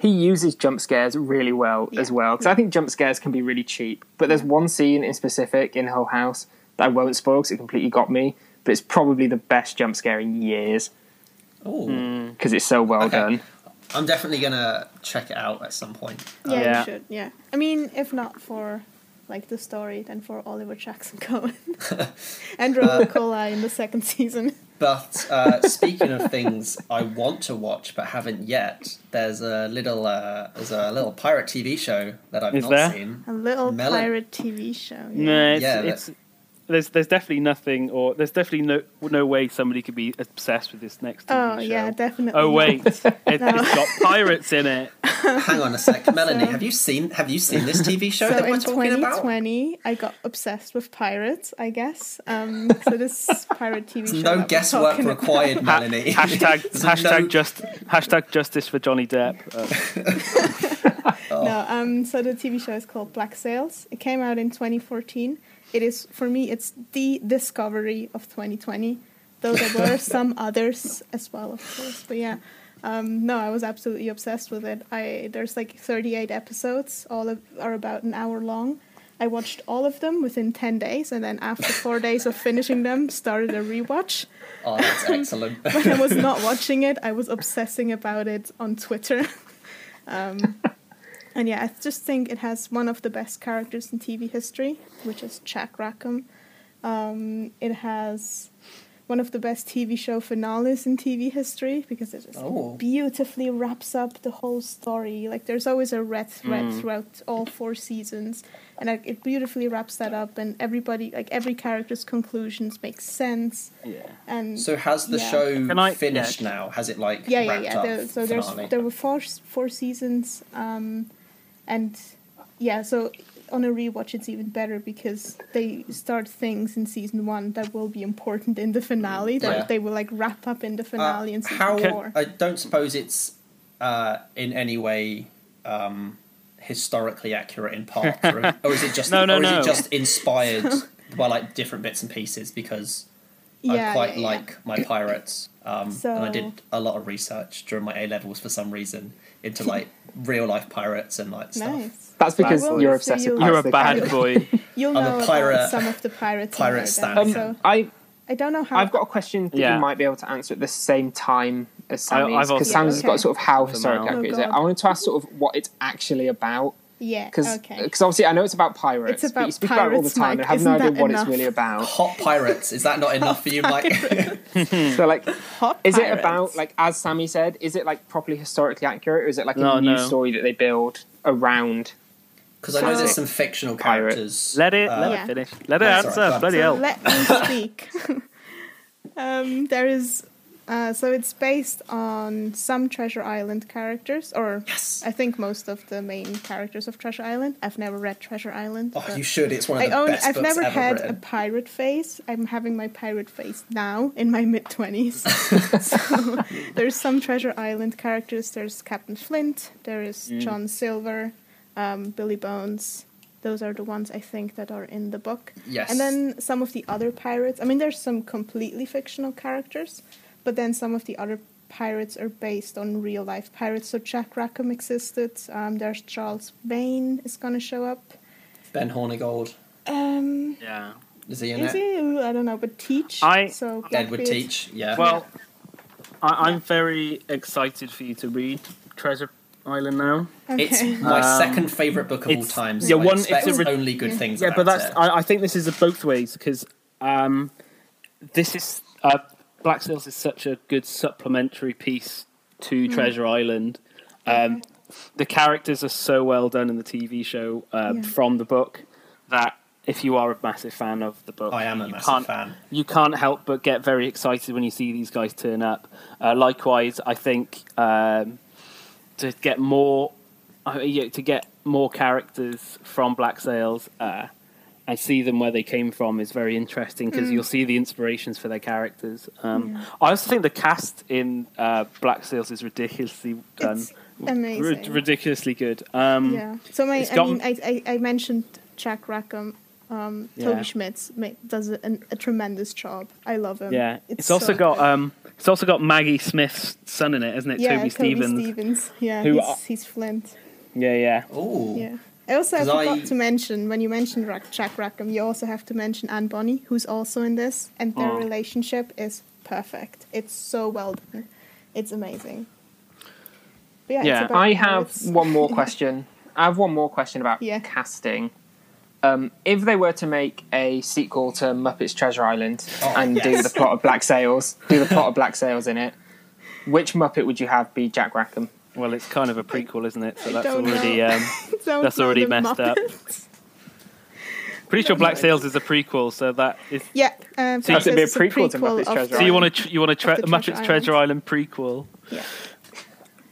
He uses jump scares really well as well because I think jump scares can be really cheap. But there's one scene in specific in Hill House that I won't spoil because it completely got me. But it's probably the best jump scare in years Ooh. Mm, because it's so well Okay. done. I'm definitely gonna check it out at some point. Yeah, Yeah. you should. Yeah, I mean, if not for like the story, then for Oliver Jackson Cohen and Rahul Kohli in the second season. But uh, speaking of things I want to watch but haven't yet, there's a little uh, there's a little pirate TV show that I've Is not there? seen. A little Melon- pirate TV show. Yeah. no, it's, Yeah, that- it's there's there's definitely nothing or there's definitely no no way somebody could be obsessed with this next TV Oh show. yeah, definitely. Oh wait, it, it's No. got pirates in it. Hang on a sec, Melanie. So- have you seen Have you seen this TV show So that we're in talking about? 2020, I got obsessed with pirates. I guess. Um, so this pirate TV show. No guesswork required, about- Melanie. Hashtag There's hashtag no- just hashtag justice for Johnny Depp. Uh, No, um, so the TV show is called Black Sails. It came out in 2014. It is for me, it's the discovery of 2020. Though there were some others as well, of course. But yeah, um, no, I was absolutely obsessed with it. I there's like 38 episodes. All of, are about an hour long. I watched all of them within 10 days, and then after four days of finishing them, started a rewatch. Oh, that's excellent. When I was not watching it, I was obsessing about it on Twitter. um, and yeah, I just think it has one of the best characters in TV history, which is Jack Rackham, Um, it has one of the best TV show finales in TV history because it just Oh. beautifully wraps up the whole story. Like there's always a red thread Mm. throughout all four seasons, and like, it beautifully wraps that up. And everybody, like every character's conclusions make sense. Yeah. And So has the Yeah. show Can I- finished yeah. now? Has it like yeah, yeah, wrapped yeah. up There, so there's there were four four seasons, um, and yeah. So on a rewatch, it's even better because they start things in season one that will be important in the finale. That Yeah. they will like wrap up in the finale in Uh, season how four. I don't suppose it's uh, in any way um, historically accurate in parts, or, or is it just No, no, or is it just inspired by like different bits and pieces? Because yeah, I quite yeah, yeah. like my pirates, um, So- and I did a lot of research during my A levels for some reason into like real life pirates and like stuff. Nice. That's because will- you're so obsessive. you'll- That's You're a bad kind. boy. You'll I'm a know pirate- about some of the pirates. pirate there stan. Um, so I I don't know how. I've got a question that Yeah. you might be able to answer at the same time as I- Sammy's I've also- because Sammy's has got sort of how historic historically out. accurate Oh, is it. I wanted to ask sort of what it's actually about yeah. because okay. obviously I know it's about pirates, It's but you about speak about it all the pirates, time and Mike. I have no Isn't idea what enough? it's really about. Hot pirates is that not enough for you, Mike? so like, Hot is it about like as Sammy said, is it like properly historically accurate or is it like a No, new no. story that they build around? Because I know So- there's some fictional Pirates. characters. Let it, uh, let Yeah. it finish. Let it That's answer. alright, go on. Bloody So hell. let me speak. um, there is. Uh, so it's based on some Treasure Island characters, or Yes. I think most of the main characters of Treasure Island. I've never read Treasure Island. Oh, you should. It's one of I the own. best I've books never ever had written. a pirate face. I'm having my pirate face now in my mid twenties. so there's some Treasure Island characters. There's Captain Flint. There is Mm. John Silver, um, Billy Bones. Those are the ones I think that are in the book. Yes. And then some of the other pirates. I mean, there's some completely fictional characters, but then some of the other pirates are based on real life pirates. So Jack Rackham existed. Um, there's Charles Vane is gonna show up. Ben Hornigold. Um, Yeah. Is he in is it? he? Ooh, I don't know, but Teach. I- so Edward Blackbeard. Teach. Yeah. Well, I, I'm very excited for you to read Treasure Island now. Okay. It's my Um, second favorite book of all it's- time. So yeah, I one- it's expect a re- only good Yeah. things. Yeah, about but that's. it. I, I think this is a both ways because um, this is uh, Black Sails is such a good supplementary piece to Treasure Island. Um, the characters are so well done in the TV show uh, Yeah. from the book that if you are a massive fan of the book, I am a you massive can't, fan. You can't help but get very excited when you see these guys turn up. Uh, likewise, I think um, to get more uh, yeah, to get more characters from Black Sails uh, and see them where they came from is very interesting because you'll see the inspirations for their characters. Um, I also think the cast in uh, Black Sails is ridiculously done, It's amazing. Rid- ridiculously good. Um, yeah. So my, I got- mean, I, I, I mentioned Jack Rackham. Um, Yeah. Toby Schmitz ma- does a, an, a tremendous job. I love him. Yeah, it's, so also got um, it's also got Maggie Smith's son in it, isn't it? yeah, Toby Stephens. Stephens. Yeah, Who he's, are- he's Flint. Yeah, yeah. Oh. Yeah. I also I 'Cause forgot I- to mention when you mentioned Rack, Jack Rackham, you also have to mention Anne Bonny, who's also in this, and their Oh. relationship is perfect. It's so well done. It's amazing. But yeah, Yeah, it's about I have pirates. one more question. I have one more question about Yeah. casting. Um, if they were to make a sequel to Muppets Treasure Island Oh, and do the plot of Black Sails, do the plot of Black Sails in it, which Muppet would you have be Jack Rackham? Well, it's kind of a prequel, isn't it? So I that's already um, that's already messed up. Pretty sure Black Sails is a prequel. So that is. Yeah, um, So Black it'd be a Sails is prequel to Muppets of Treasure So you the- want to you want to tre- the Muppets Treasure Treasure Island prequel? Yeah.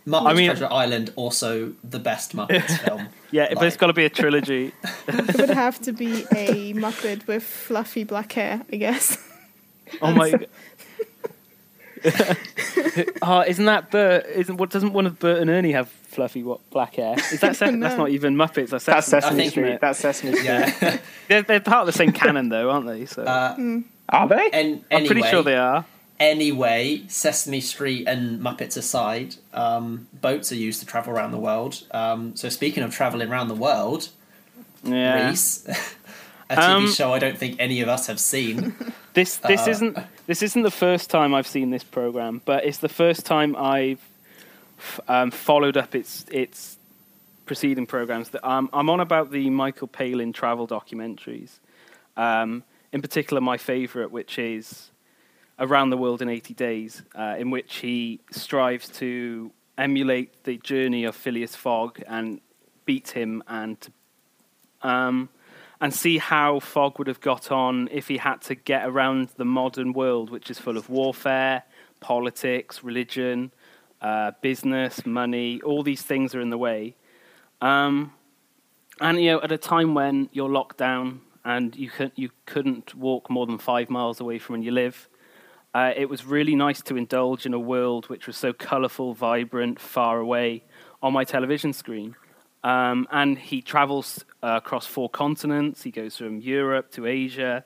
Muppets I mean- Treasure Island, also the best Muppets film. Yeah, but it's Like- got to be a trilogy. It would have to be a Muppet with fluffy black hair, I guess. Oh my. g- oh, isn't that Bert? Isn't what? Doesn't one of Bert and Ernie have fluffy what black hair? Is that se- No. that's not even Muppets? That's That's Sesame, Sesame think- Street. isn't it? That's Sesame Street. Yeah. They're, they're part of the same canon, though, aren't they? So uh, Are they? and I'm pretty sure they are. Anyway, Sesame Street and Muppets aside, um, boats are used to travel around the world. Um, so speaking of traveling around the world, Yeah. Reese, a TV Um, show I don't think any of us have seen. This this Uh, isn't this isn't the first time I've seen this program, but it's the first time I've f- um, followed up its its preceding programs. That um, I'm on about the Michael Palin travel documentaries. Um, in particular my favourite, which is Around the World in 80 Days, uh, in which he strives to emulate the journey of Phileas Fogg and beat him and um, and see how Fogg would have got on if he had to get around the modern world, which is full of warfare, politics, religion, uh, business, money. All these things are in the way. Um, and you know, at a time when you're locked down and you could you couldn't walk more than five miles away from where you live, uh, it was really nice to indulge in a world which was so colourful, vibrant, far away on my television screen. Um, and he travels uh, across four continents. He goes from Europe to Asia,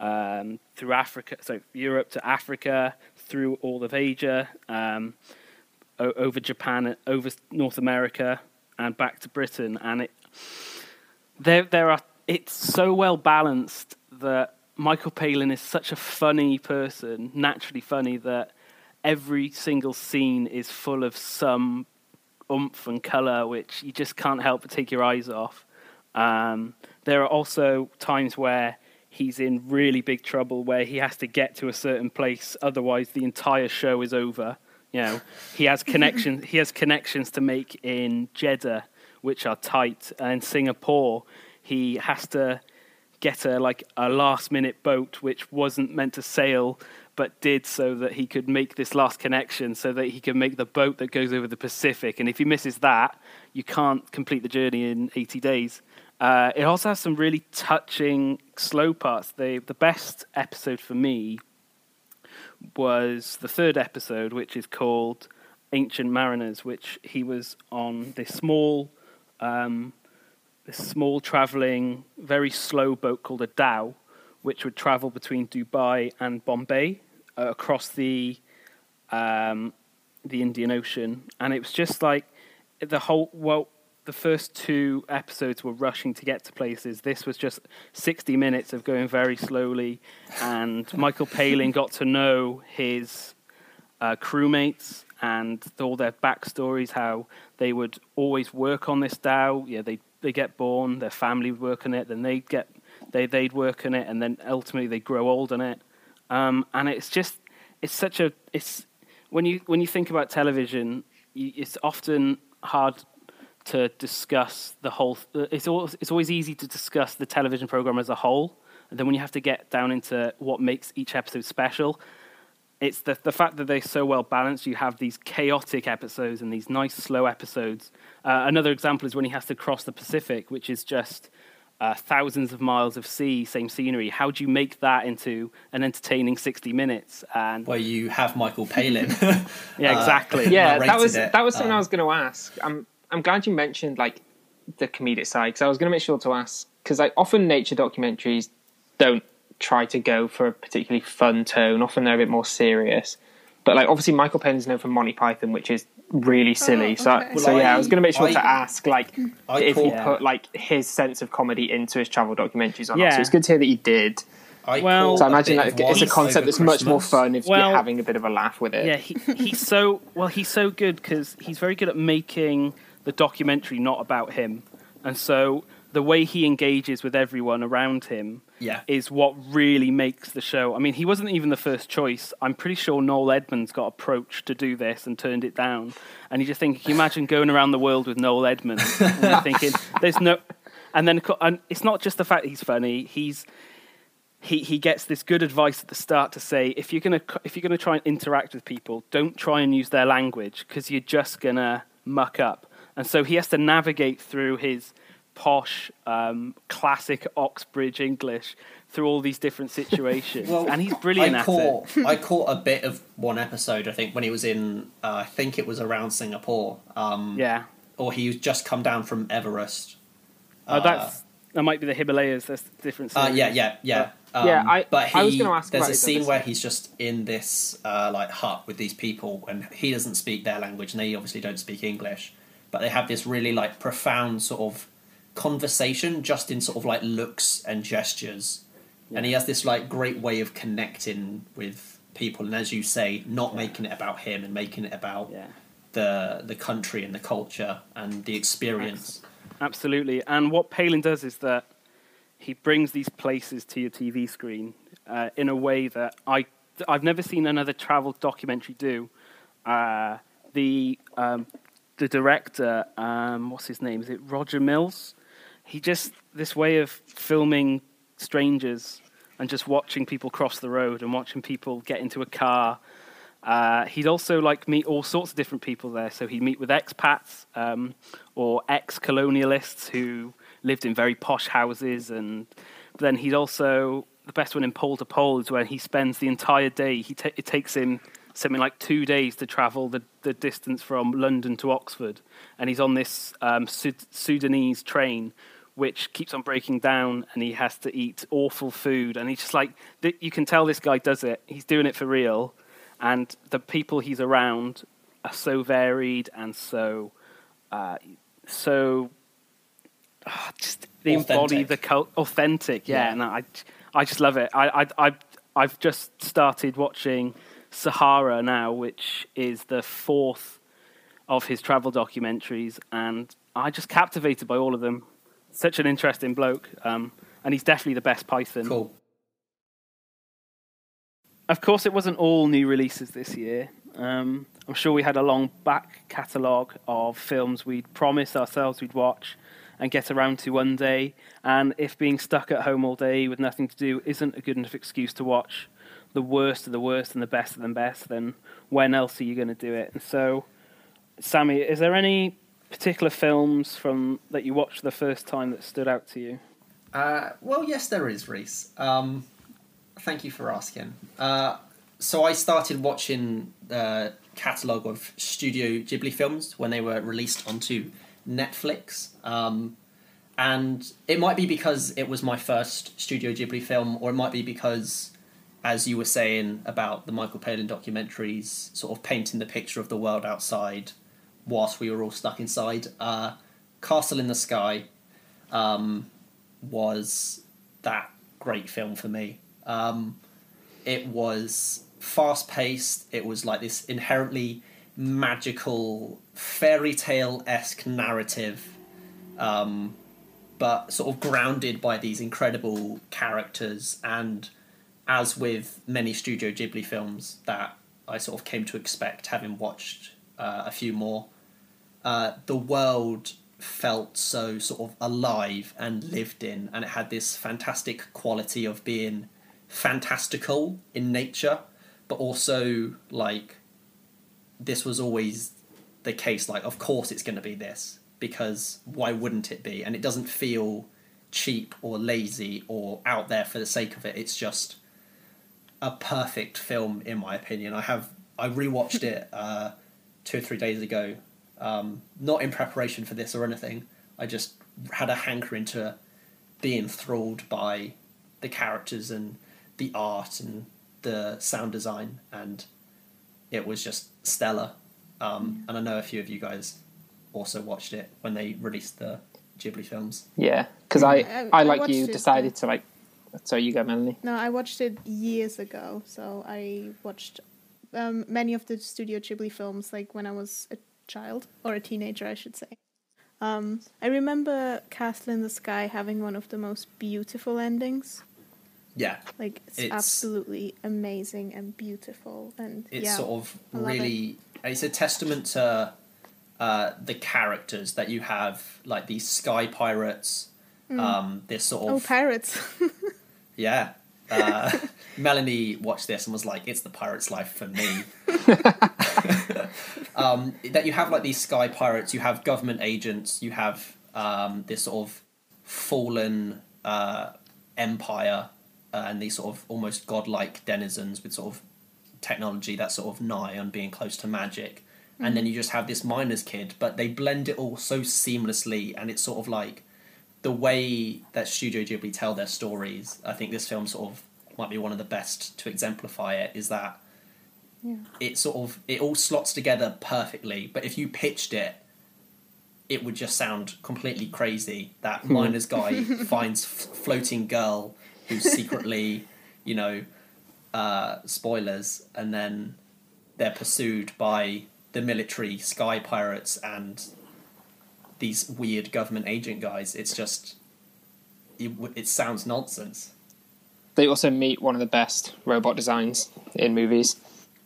um, through Africa, so Europe to Africa, through all of Asia, um, o- over Japan, over North America, and back to Britain. And it, there, there are. It's so well balanced that Michael Palin is such a funny person, naturally funny, that every single scene is full of some oomph and color, which you just can't help but take your eyes off. Um, there are also times where he's in really big trouble, where he has to get to a certain place, otherwise the entire show is over. You know, he has connections. he has connections to make in Jeddah, which are tight, and Singapore. He has to get a like a last minute boat which wasn't meant to sail but did so that he could make this last connection so that he could make the boat that goes over the Pacific. And if he misses that, you can't complete the journey in 80 days. Uh, it also has some really touching slow parts. The the best episode for me was the third episode, which is called Ancient Mariners, which he was on this small, um, this small traveling, very slow boat called a dhow, which would travel between Dubai and Bombay uh, across the um, the Indian Ocean, and it was just like the whole well. The first two episodes were rushing to get to places. This was just 60 minutes of going very slowly, and Michael Palin got to know his uh, crewmates and all their backstories, how they would always work on this dhow. Yeah, they they get born, their family would work on it, then they get they they'd work on it, and then ultimately they grow old on it. Um, and it's just it's such a it's when you when you think about television, you, it's often hard to discuss the whole. It's always, it's always easy to discuss the television program as a whole, and then when you have to get down into what makes each episode special, it's the the fact that they're so well balanced. You have these chaotic episodes and these nice slow episodes. Uh, another example is when he has to cross the Pacific, which is just uh, thousands of miles of sea, same scenery. How do you make that into an entertaining sixty minutes? And Where you have Michael Palin. yeah, exactly. yeah, that was it. that was something I Um, was going to ask. I'm I'm glad you mentioned like the comedic side because I was going to make sure to ask because like often nature documentaries don't try to go for a particularly fun tone. Often they're a bit more serious. But like obviously Michael Palin's known for Monty Python, which is really oh, silly. Oh, so okay. so Well, yeah, I, I- was going to make sure I- to ask like I if he put like his sense of comedy into his travel documentaries or not. Yeah. So it's good to hear that you did. I Well- So I a imagine bit that it's a concept over that's much more fun if Well- you're having a bit of a laugh with it. Yeah, he, he's so well. He's so good because he's very good at making the documentary not about him, and so the way he engages with everyone around him Yeah. is what really makes the show. I mean, he wasn't even the first choice. I'm pretty sure Noel Edmonds got approached to do this and turned it down. And you just think, can you imagine going around the world with Noel Edmonds? and you're thinking, there's no. And then and it's not just the fact he's funny. He's he, he gets this good advice at the start to say if you're gonna if you're gonna try and interact with people, don't try and use their language because you're just gonna muck up. And so he has to navigate through his posh, um, classic Oxbridge English through all these different situations, and he's brilliant I at caught, it. I caught a bit of one episode. I think when he was in, uh, I think it was around Singapore. Um, Yeah, Or he was just come down from Everest. oh, that's that might be the Himalayas. That's different. Uh, yeah, yeah, yeah. Um, Yeah, I- but he, I was gonna ask There's a scene where he's just in this uh, like hut with these people, and he doesn't speak their language, and they obviously don't speak English. But they have this really like profound sort of conversation, just in sort of like looks and gestures, and he has this like great way of connecting with people, and as you say, not making it about him and making it about yeah. the the country and the culture and the experience. Absolutely. And what Palin does is that he brings these places to your TV screen uh, in a way that I I've never seen another travel documentary do. Uh, the um, the director, um, what's his name? Is it Roger Mills? He just this way of filming strangers and just watching people cross the road and watching people get into a car. Uh, he'd also like meet all sorts of different people there. So he'd meet with expats um, or ex-colonialists who lived in very posh houses, and then he'd also the best one in pole to pole is where he spends the entire day. He ta- it takes him something like two days to travel the, the distance from London to Oxford, and he's on this um, Sud- Sudanese train which keeps on breaking down and he has to eat awful food. And he's just like you can tell this guy does it. He's doing it for real. And the people he's around are so varied and so uh, so uh, just they embody the cult authentic. Yeah, Yeah. and I, I just love it. I, I, I, I've just started watching Sahara now which is the fourth of his travel documentaries and I just captivated by all of them such an interesting bloke, um, and he's definitely the best Python. Cool. Of course, it wasn't all new releases this year. Um, I'm sure we had a long back catalogue of films we'd promised ourselves we'd watch and get around to one day. And if being stuck at home all day with nothing to do isn't a good enough excuse to watch the worst of the worst and the best of the best, then when else are you going to do it? And so, Sammy, is there any particular films from that you watched the first time that stood out to you? Uh, well, yes, there is, Reese. Um, thank you for asking. Uh, so I started watching the catalogue of Studio Ghibli films when they were released onto Netflix. Um, and it might be because it was my first Studio Ghibli film, or it might be because, as you were saying about the Michael Palin documentaries, sort of painting the picture of the world outside whilst we were all stuck inside. Uh, Castle in the Sky um, was that great film for me. Um, it was fast paced. It was like this inherently magical fairy tale esque narrative, um, but sort of grounded by these incredible characters. And as with many Studio Ghibli films that I sort of came to expect, having watched uh, a few more, uh, the world felt so sort of alive and lived in, and it had this fantastic quality of being fantastical in nature, but also like this was always the case. Like, of course, it's going to be this because why wouldn't it be? And it doesn't feel cheap or lazy or out there for the sake of it. It's just a perfect film, in my opinion. I have I rewatched it uh, two or three days ago, um, not in preparation for this or anything. I just had a hankering to be enthralled by the characters and the art and the sound design, and it was just stellar. Um, and I know a few of you guys also watched it when they released the Ghibli films. Yeah, because I, I- I, I like watched you, decided yeah. to like. So you go, Melanie. No, I watched it years ago. So I watched um, many of the Studio Ghibli films, like when I was a child or a teenager, I should say. Um, I remember Castle in the Sky having one of the most beautiful endings. Yeah, Like it's, It's- absolutely amazing and beautiful, and it's yeah, sort of really it's a testament to uh, the characters that you have like these sky pirates um, this sort of oh of pirates. yeah uh, melanie watched this and was like it's the pirate's life for me um, that you have like these sky pirates you have government agents you have um, this sort of fallen uh, empire uh, and these sort of almost godlike denizens with sort of technology that's sort of nigh on being close to magic. And then you just have this miner's kid, but they blend it all so seamlessly, and it's sort of like the way that Studio Ghibli tell their stories. I think this film sort of might be one of the best to exemplify it. Is that yeah. it sort of it all slots together perfectly, but if you pitched it, it would just sound completely crazy. That miner's guy finds f- floating girl who's secretly, you know, uh, spoilers, and then they're pursued by the military sky pirates and these weird government agent guys. It's just, it, it sounds nonsense. They also meet one of the best robot designs in movies.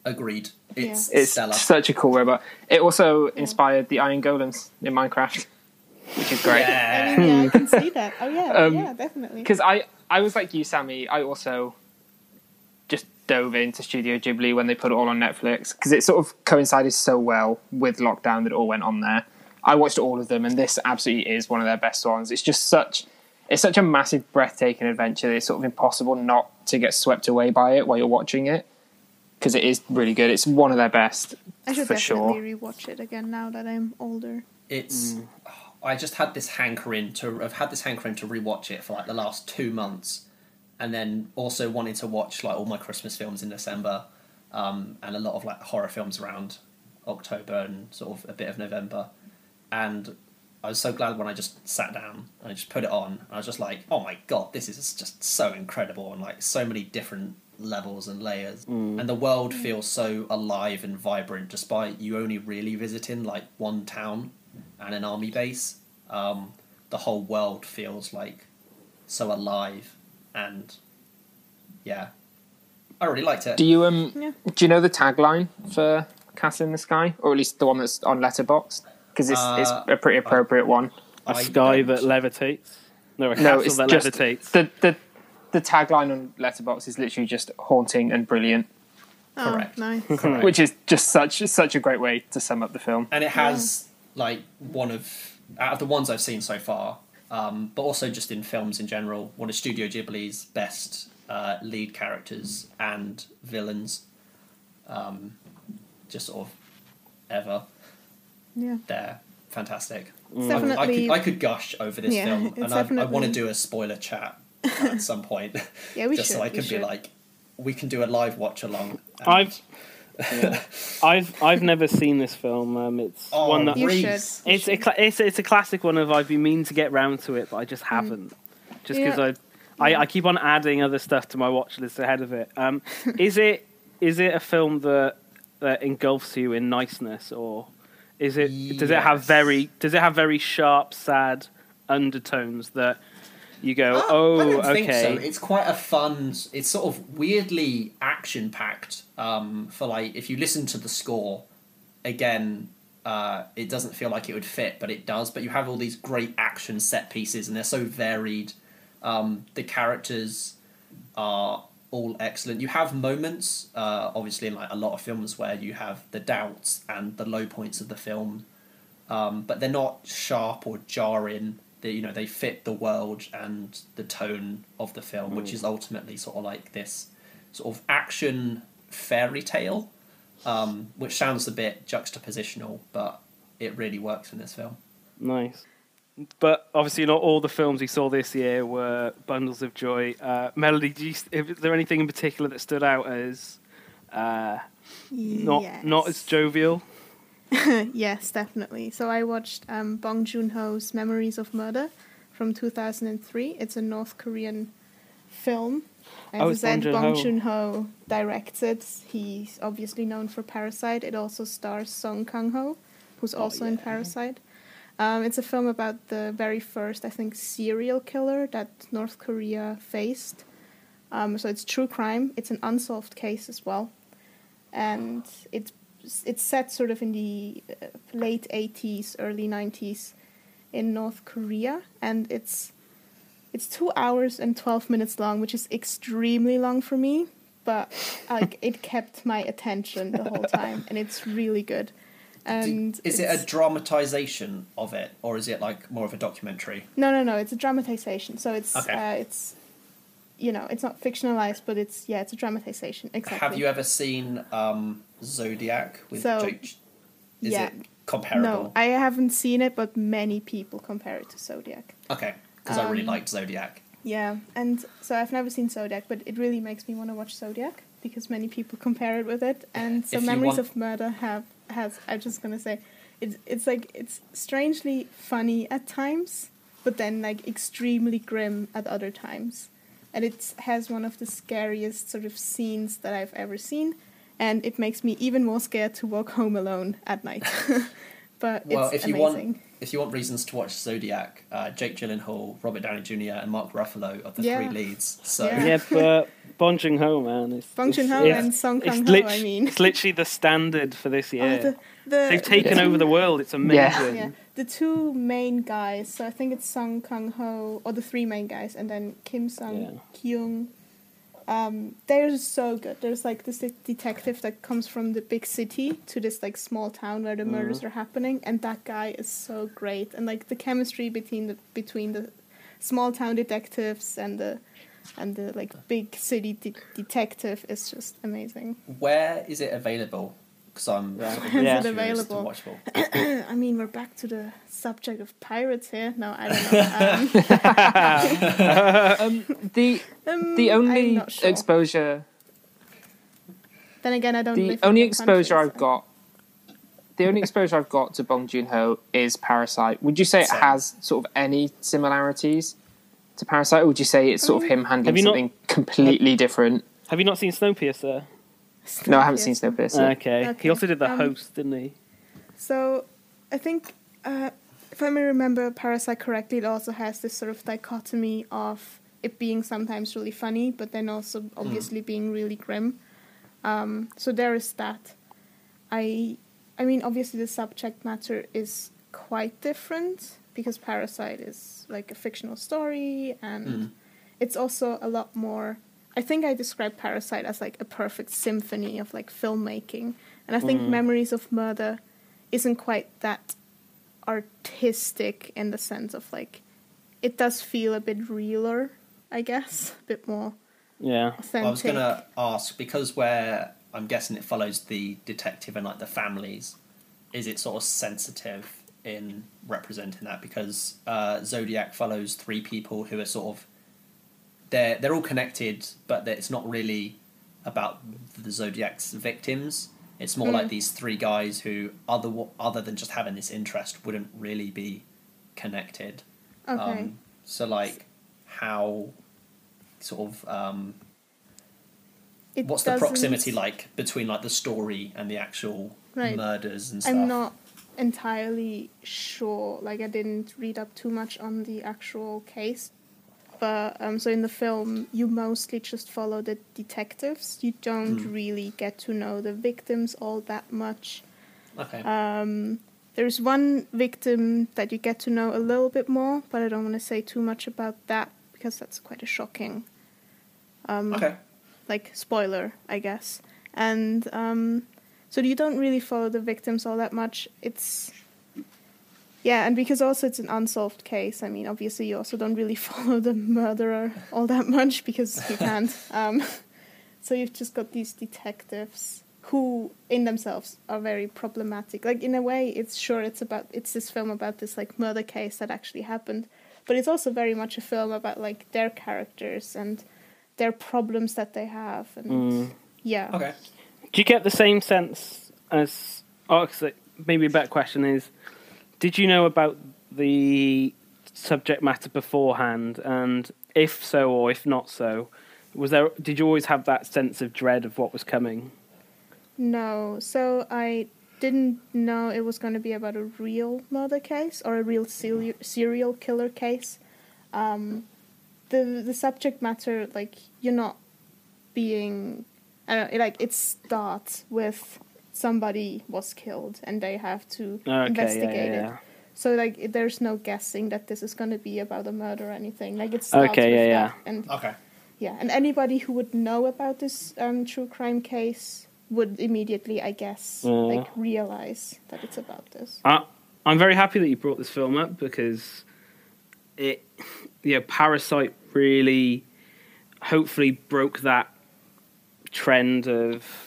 Agreed. It's It's stellar. such a cool robot. It also inspired the Iron Golems in Minecraft, which is great. Yeah. I mean, yeah, I can see that. Oh yeah, Um, yeah, definitely. Because I, I was like you, Sammy. I also just dove into Studio Ghibli when they put it all on Netflix because it sort of coincided so well with lockdown that it all went on there. I watched all of them, and this absolutely is one of their best ones. It's just such, it's such a massive, breathtaking adventure. that It's sort of impossible not to get swept away by it while you're watching it because it is really good. It's one of their best I should for definitely sure. rewatch it again now that I'm older. It's. I just had this hankering to. I've had this hankering to rewatch it for like the last two months, and then also wanting to watch like all my Christmas films in December, um, and a lot of like horror films around October and sort of a bit of November, and I was so glad when I just sat down and I just put it on. And I was just like, oh my god, this is just so incredible and like so many different levels and layers, and the world feels so alive and vibrant despite you only really visiting like one town and an army base. Um, the whole world feels like so alive, and yeah, I really liked it. Do you um? Yeah. Do you know the tagline for Castle in the Sky, or at least the one that's on Letterboxd? Because it's Uh, it's a pretty appropriate one. A I sky don't. that levitates. No, a No, castle it's that just levitates. the the the tagline on Letterboxd is literally just haunting and brilliant, Correct. Oh, nice. Correct. which is just such such a great way to sum up the film. and it has like one of out of the ones I've seen so far, um, but also just in films in general, one of Studio Ghibli's best uh, lead characters and villains, um, just sort of ever. Yeah. They're fantastic. It's I, I could I could gush over this Yeah, film, and I, I want to do a spoiler chat at some point, yeah, we just should. so I we can be should. like, we can do a live watch along. I've, I've, I've never seen this film. Um, it's oh, one that You Reese. should. it's a, it's it's a classic one of I've been meaning to get round to it, but I just haven't. Just because Mm. Yeah. I, I I keep on adding other stuff to my watch list ahead of it. Um, is it is it a film that that engulfs you in niceness, or is it does it have very does it have very sharp, sad undertones that you go, Ah, oh, okay, think so. It's quite a fun. It's sort of weirdly action packed. Um, for like, if you listen to the score, again, uh, it doesn't feel like it would fit, but it does. But you have all these great action set pieces, and they're so varied. Um, the characters are all excellent. You have moments, uh, obviously, in like a lot of films where you have the doubts and the low points of the film, um, but they're not sharp or jarring. They, you know, they fit the world and the tone of the film, which is ultimately sort of like this sort of action fairy tale, um, which sounds a bit juxtapositional, but it really works in this film. Nice. But obviously, not all the films we saw this year were bundles of joy. Uh, Melody, do you, is there anything in particular that stood out as uh, not yes. not as jovial? yes, definitely. So I watched um, Bong Joon Ho's Memories of Murder from 2003. It's a North Korean film. As Oh, I Bong said, Joon-ho. Bong Joon Ho directs it. He's obviously known for Parasite. It also stars Song Kang Ho, who's Oh, also in. Parasite. Um, it's a film about the very first, I think, serial killer that North Korea faced. Um, so it's true crime. It's an unsolved case as well, and it's it's set sort of in the uh, late 80s, early 90s in North Korea, and it's it's two hours and 12 minutes long, which is extremely long for me, but like it kept my attention the whole time, and it's really good. And is it a dramatization of it, or is it like more of a documentary? No, no, no. It's a dramatization. So it's Okay. uh, it's you know it's not fictionalized, but it's yeah, it's a dramatization. Exactly. Have you ever seen um, Zodiac with So, Jake? Is yeah. it comparable? No, I haven't seen it, but many people compare it to Zodiac. Okay, because I really Um, liked Zodiac. Yeah, and so I've never seen Zodiac, but it really makes me want to watch Zodiac because many people compare it with it, and so Memories want- of Murder have has. I'm just gonna say, it's it's like it's strangely funny at times, but then like extremely grim at other times, and it has one of the scariest sort of scenes that I've ever seen, and it makes me even more scared to walk home alone at night. but Well, it's if you amazing. want, if you want reasons to watch Zodiac, uh, Jake Gyllenhaal, Robert Downey Jr., and Mark Ruffalo are the Yeah. three leads. So Yeah. yeah, but Bong Joon Ho, man, it's, Bong Joon Ho and Song it's Kang Ho. lit- I mean, it's literally the standard for this year. Oh, the, the, They've taken the over the world. It's amazing. Yeah, the two main guys. So I think it's Song Kang Ho, or the three main guys, and then Kim Sung Yeah. Kyung. Um, they're so good. There's like this de- detective that comes from the big city to this like small town where the murders Mm-hmm. are happening, and that guy is so great. And like the chemistry between the between the small town detectives and the and the like big city de- detective is just amazing. where is it available? Because I'm Yeah. sort of Where is really it curious available? to watchable. I mean, we're back to the subject of pirates here. No, I don't know. Um, The Um, the I'm only sure. exposure then again, I don't. the live only the exposure country, I've got the only exposure I've got to Bong Joon Ho is Parasite. Would you say it Same. has sort of any similarities to Parasite, or would you say it's sort of him handling Have you not- something completely different? Have you not seen Snowpiercer? So- No, I haven't seen Snowpiercer. Okay. Okay, He also did the um, host, didn't he? So, I think uh, if I may remember Parasite correctly, it also has this sort of dichotomy of it being sometimes really funny, but then also obviously being really grim. Um, so there is that. I, I mean, obviously the subject matter is quite different because Parasite is like a fictional story, and Mm. it's also a lot more. I think I described Parasite as like a perfect symphony of like filmmaking, and I think Mm. Memories of Murder isn't quite that artistic in the sense of like it does feel a bit realer, I guess, a bit more Yeah. authentic. I was going to ask because where I'm guessing it follows the detective and like the families, is it sort of sensitive in representing that? Because uh, Zodiac follows three people who are sort of they're they're all connected, but that it's not really about the Zodiac's victims. It's more Mm. like these three guys who other other than just having this interest wouldn't really be connected. Okay. Um, so like how sort of um, It what's the doesn't- proximity like between like the story and the actual Right. murders and stuff? I'm not entirely sure. Like I didn't read up too much on the actual case. But um, so in the film, you mostly just follow the detectives. You don't Hmm. really get to know the victims all that much. Okay. Um, there's one victim that you get to know a little bit more, but I don't want to say too much about that because that's quite a shocking, um, okay. like spoiler, I guess. And um, so you don't really follow the victims all that much. It's yeah, and because also it's an unsolved case. I mean, obviously you also don't really follow the murderer all that much because you can't. Um, so you've just got these detectives who, in themselves, are very problematic. Like in a way, it's sure it's about it's this film about this like murder case that actually happened, but it's also very much a film about like their characters and their problems that they have and Mm. yeah. Okay. Do you get the same sense as? Oh, 'cause it- maybe a better question is: Did you know about the subject matter beforehand, and if so or if not so, was there? Did you always have that sense of dread of what was coming? No, so I didn't know it was going to be about a real murder case or a real serial serial killer case. Um, the the subject matter, like you're not being, I don't know, like it starts with somebody was killed and they have to Okay, investigate yeah, it. yeah. So like there's no guessing that this is going to be about a murder or anything. Like it starts Okay, with yeah, yeah. that. And Okay. yeah, and anybody who would know about this um, true crime case would immediately, I guess, Yeah. like realize that it's about this. I, I'm very happy that you brought this film up because it, yeah, Parasite really, hopefully broke that trend of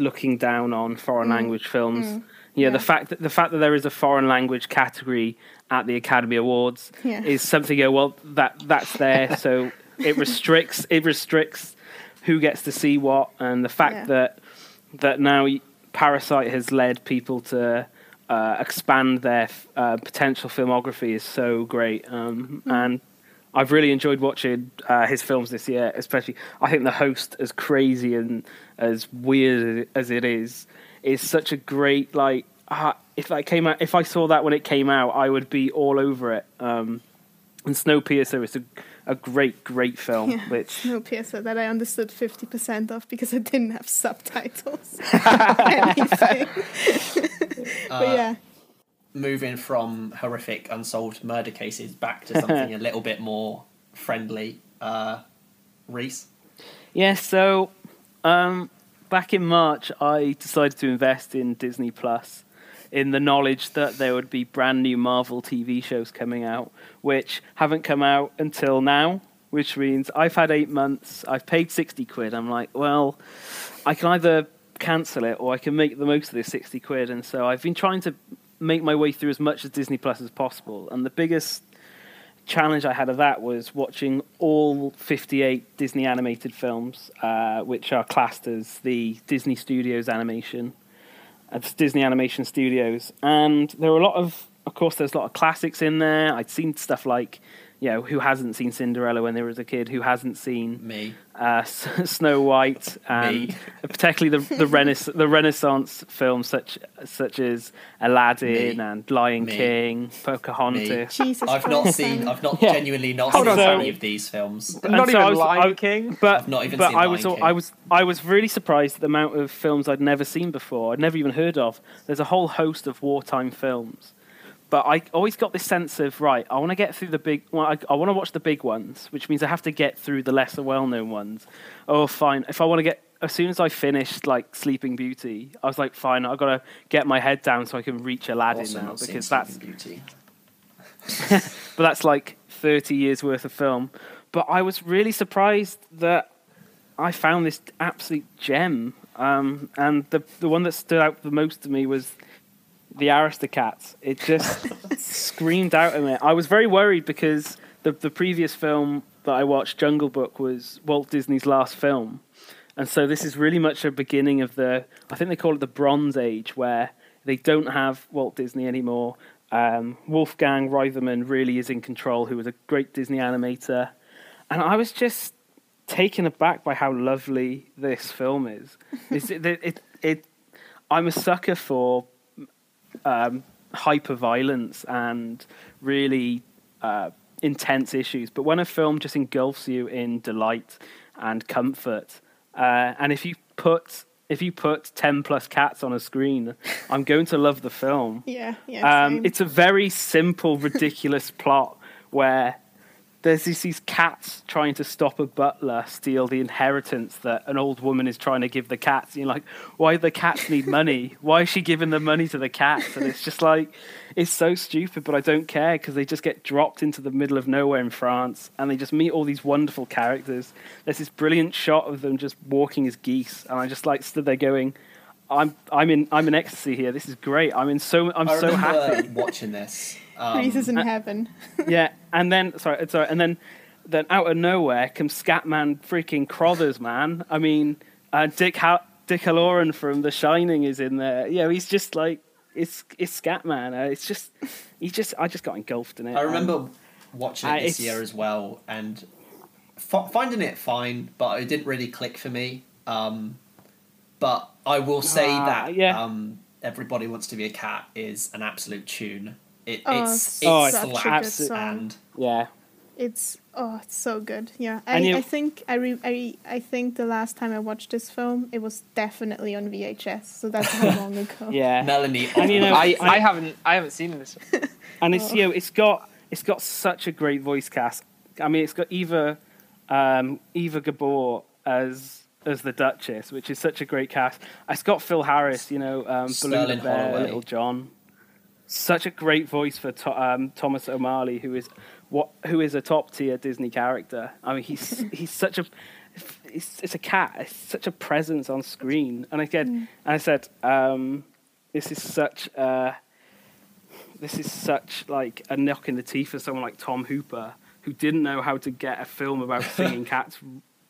looking down on foreign Mm. language films. Mm. Yeah, Yeah. the fact that the fact that there is a foreign language category at the Academy Awards Yeah. is something. You go, well, that that's there, so it restricts it restricts who gets to see what, and the fact Yeah. that that now Parasite has led people to uh, expand their uh, potential filmography is so great, um, Hmm. and I've really enjoyed watching uh, his films this year. Especially, I think the host, as crazy and as weird as it is, is such a great like. uh, if that came out, if I saw that when it came out, I would be all over it. Um, and Snowpiercer is a, a great, great film. Yeah. Which Snowpiercer that I understood 50% of because I didn't have subtitles. anything. but Uh, yeah, moving from horrific unsolved murder cases back to something a little bit more friendly. Uh, Reese, Yeah, so um, back in March, I decided to invest in Disney Plus in the knowledge that there would be brand new Marvel TV shows coming out, which haven't come out until now, which means I've had eight months, I've paid 60 quid. I'm like, well, I can either cancel it or I can make the most of this 60 quid. And so I've been trying to make my way through as much of Disney Plus as possible. And the biggest challenge I had of that was watching all 58 Disney animated films, uh, which are classed as the Disney Studios animation, uh, Disney Animation Studios, and there were a lot of, of course, there's a lot of classics in there. I'd seen stuff like, you know, who hasn't seen Cinderella when they was a kid? Who hasn't seen me, uh, Snow White and Me. particularly the the, Renais- the Renaissance films such such as Aladdin Me. and Lion Me. King, Pocahontas. Jesus I've not seen. I've not Yeah. genuinely not Hold seen on, so- any of these films. And Not so even I was- Lion I- King. But I've not even but seen I Lion was King. I was I was really surprised at the amount of films I'd never seen before. I'd never even heard of. There's a whole host of wartime films, but I always got this sense of right. I want to get through the big. Well, I, I want to watch the big ones, which means I have to get through the lesser well-known ones. Oh, fine. If I want to get as soon as I finished like Sleeping Beauty, I was like, fine. I've got to get my head down so I can reach Aladdin Also now because Sleeping that's Beauty. but that's like 30 years worth of film. But I was really surprised that I found this absolute gem. Um, and the the one that stood out the most to me was the Aristocats. It just screamed out at me. I was very worried because the the previous film that I watched, Jungle Book, was Walt Disney's last film. And so this is really much a beginning of the I think they call it the Bronze Age where they don't have Walt Disney anymore. Um, Wolfgang Reitherman really is in control, who was a great Disney animator. And I was just taken aback by how lovely this film is. It's, it, it, it, I'm a sucker for um, hyper violence and really uh, intense issues. But when a film just engulfs you in delight and comfort, uh, and if you put if you put ten plus cats on a screen, I'm going to love the film. Yeah, yeah. Um, it's a very simple, ridiculous plot where there's these, these cats trying to stop a butler steal the inheritance that an old woman is trying to give the cats. And you're like, why do the cats need money? Why is she giving the money to the cats? And it's just like, it's so stupid, but I don't care because they just get dropped into the middle of nowhere in France and they just meet all these wonderful characters. There's this brilliant shot of them just walking as geese, and I just like stood there going, I'm I'm in I'm in ecstasy here. This is great. I'm in so I'm I so happy. watching this. Um, Reese is in uh, heaven. yeah, and then sorry, sorry, and then then out of nowhere comes Scatman freaking Crothers, man. I mean, uh, Dick ha- Dick Hallorann from The Shining is in there. Yeah, he's just like it's it's Scatman. Uh, it's just he just I just got engulfed in it. I remember watching Uh, it this it's- year as well and f- finding it fine, but it didn't really click for me. Um, but I will say Ah, that yeah. um, "Everybody Wants to Be a Cat" is an absolute tune. It, Oh, it's it's Oh, it's such a good slaps song. and yeah. It's oh, it's so good. Yeah, I, you- I think I, re, I I think the last time I watched this film, it was definitely on VHS. So that's how long ago. Yeah, Melanie. And you know- I, I- I haven't I haven't seen this. and it's you know it's got it's got such a great voice cast. I mean, it's got Eva um, Eva Gabor as as the Duchess, which is such a great cast. It's got Phil Harris, you know, um, Sterling Bear, Holloway. Little John. Such a great voice for um, Thomas O'Malley, who is what who is a top tier Disney character. I mean, he's he's such a it's, it's a cat. It's such a presence on screen. And again, and I said, um, this is such. Uh, this is such like a knock in the teeth for someone like Tom Hooper who didn't know how to get a film about singing cats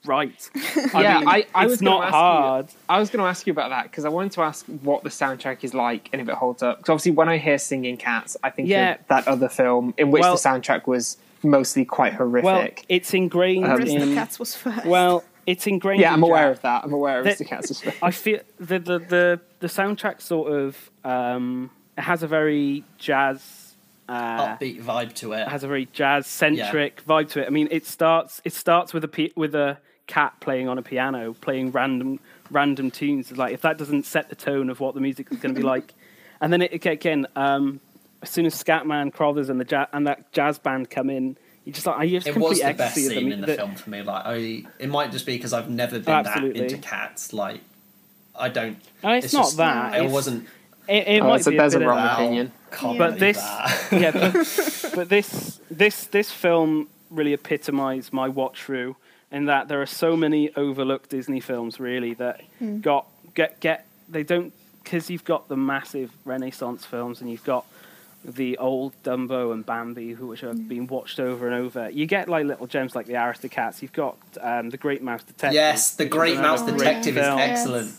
right. yeah, mean, I, I it's was gonna not ask hard. You, I was going to ask you about that because I wanted to ask what the soundtrack is like and if it holds up. Because obviously, when I hear singing cats, I think Yeah. of that other film in which Well- the soundtrack was mostly quite horrific. Well, it's ingrained Um, Whereas the in. cats was first. Well, it's ingrained. yeah, I'm aware jazz. of that. I'm aware of That- the cats. as well. I feel the the the the soundtrack sort of um, it has a very jazz. Uh, Upbeat vibe to it. it has a very jazz centric vibe to it. I mean, it starts it starts with a with a cat playing on a piano, playing random random tunes. Like if that doesn't set the tone of what the music is going to be like, and then it again, um, as soon as Scatman Crothers and the ja- and that jazz band come in, you just like I just it complete was the best scene mu- in the that- film for me. Like, I, it might just be because I've never been Absolutely. that into cats. Like, I don't. And it's, not just- that. It It's- wasn't. It, it Oh, might so be there's a bit of- wrong Wow, opinion. can't But this- that. yeah, but, but this this this film really epitomised my watch through in that there are so many overlooked Disney films really that got get get they don't because you've got the massive Renaissance films and you've got the old Dumbo and Bambi, who which have been watched over and over. You get like little gems like the Aristocats. You've got um, the Great Mouse Detective. yes, the Great is another Mouse Oh, great Detective is film. Yes. excellent.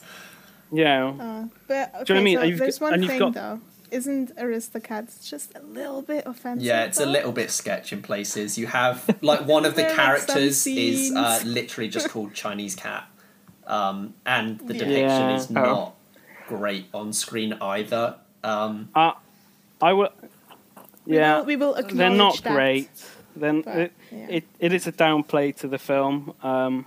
Yeah, Uh, but okay, Do you know what I mean? so you've there's one and you've thing got- though. Isn't Aristocats just a little bit offensive? Yeah, it's a little bit sketch in places. You have like one of the There are some characters is uh, literally just called Chinese cat, um, and the Yeah. depiction Yeah. is Oh. not great on screen either. Um, uh, I will. Yeah, We will, we will they're not that. great. Then But, it, yeah. it it is a downplay to the film. Um,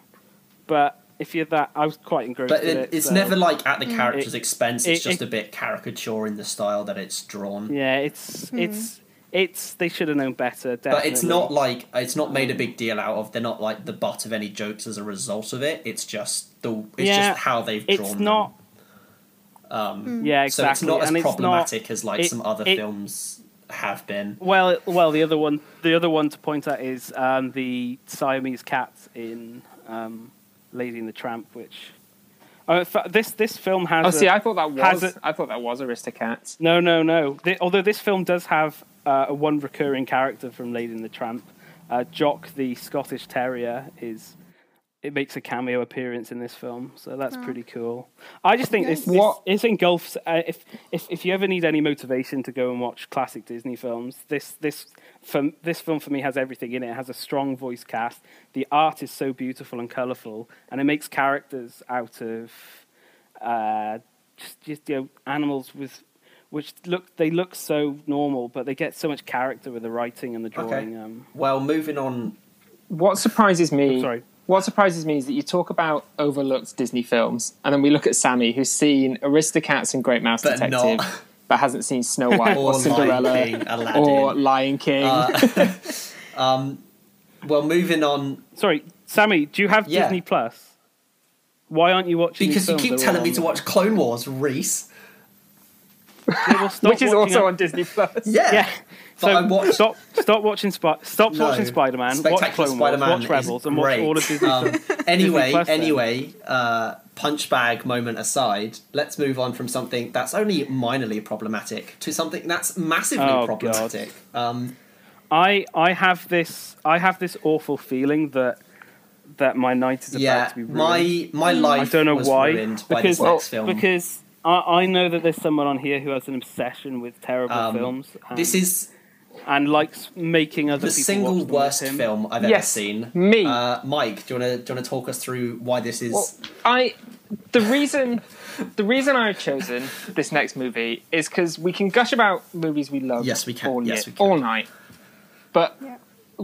but if you're that, I was quite engrossed. but it, it, it's so- never like at the Mm. character's It- expense. It's it- just it- a bit caricature in the style that it's drawn. Yeah, it's Hmm. it's it's they should have known better. But it's not like it's not made a big deal out of. They're not like the butt of any jokes as a result of it. It's just the it's Yeah, just how they've drawn. It's them. not. Um, Yeah, So exactly. it's not as and it's problematic as like it- some other it- films have been. Well, well, the other one, the other one to point out is um, the Siamese cat in um, Lady and the Tramp, which. Oh, in this this film has. Oh, a- see, I thought that was a- I thought that was Aristocats. No, no, no. The, although this film does have uh, a one recurring character from Lady and the Tramp, uh, Jock the Scottish Terrier is. It makes a cameo appearance in this film, so that's pretty cool. I just think this, Nice. What- this, this engulfs. Uh, if if if you ever need any motivation to go and watch classic Disney films, this this for, this film for me has everything in it. It has a strong voice cast. The art is so beautiful and colourful, and it makes characters out of uh, just just you know animals with which look they look so normal, but they get so much character with the writing and the drawing. Um, Well, moving on. What surprises me? sorry. What surprises me is that you talk about overlooked Disney films, and then we look at Sammy, who's seen Aristocats and Great Mouse But Detective, not- but hasn't seen Snow White Or or, Cinderella Lion King, or Lion King. Uh, um, well, moving on Sorry, Sammy, do you have Yeah. Disney Plus? Why aren't you watching? because you keep telling me on to watch Clone Wars, Reese. Yeah, well, stop which is also it. on Disney Plus. Yeah, Yeah. So I watched. stop, stop watching Spy, stop No. watching Spider Man, watch Clone Wars, Spider-Man watch Rebels, and watch all of Disney. Um, anyway, then. anyway, uh, punch bag moment aside, let's move on from something that's only minorly problematic to something that's massively Oh, problematic. Um, I I have this I have this awful feeling that that my night is about yeah, to be ruined. my my I life don't know why ruined by because this next film. because I, I know that there's someone on here who has an obsession with terrible Um, films. This is and likes making other the people single watch them with worst him. film I've ever seen. me. uh, Mike. Do you want to do you want to talk us through why this is? Well, I the reason the reason I've chosen this next movie is because we can gush about movies we love. Yes, we can. All, Yes, year- we can. all night. But Yeah.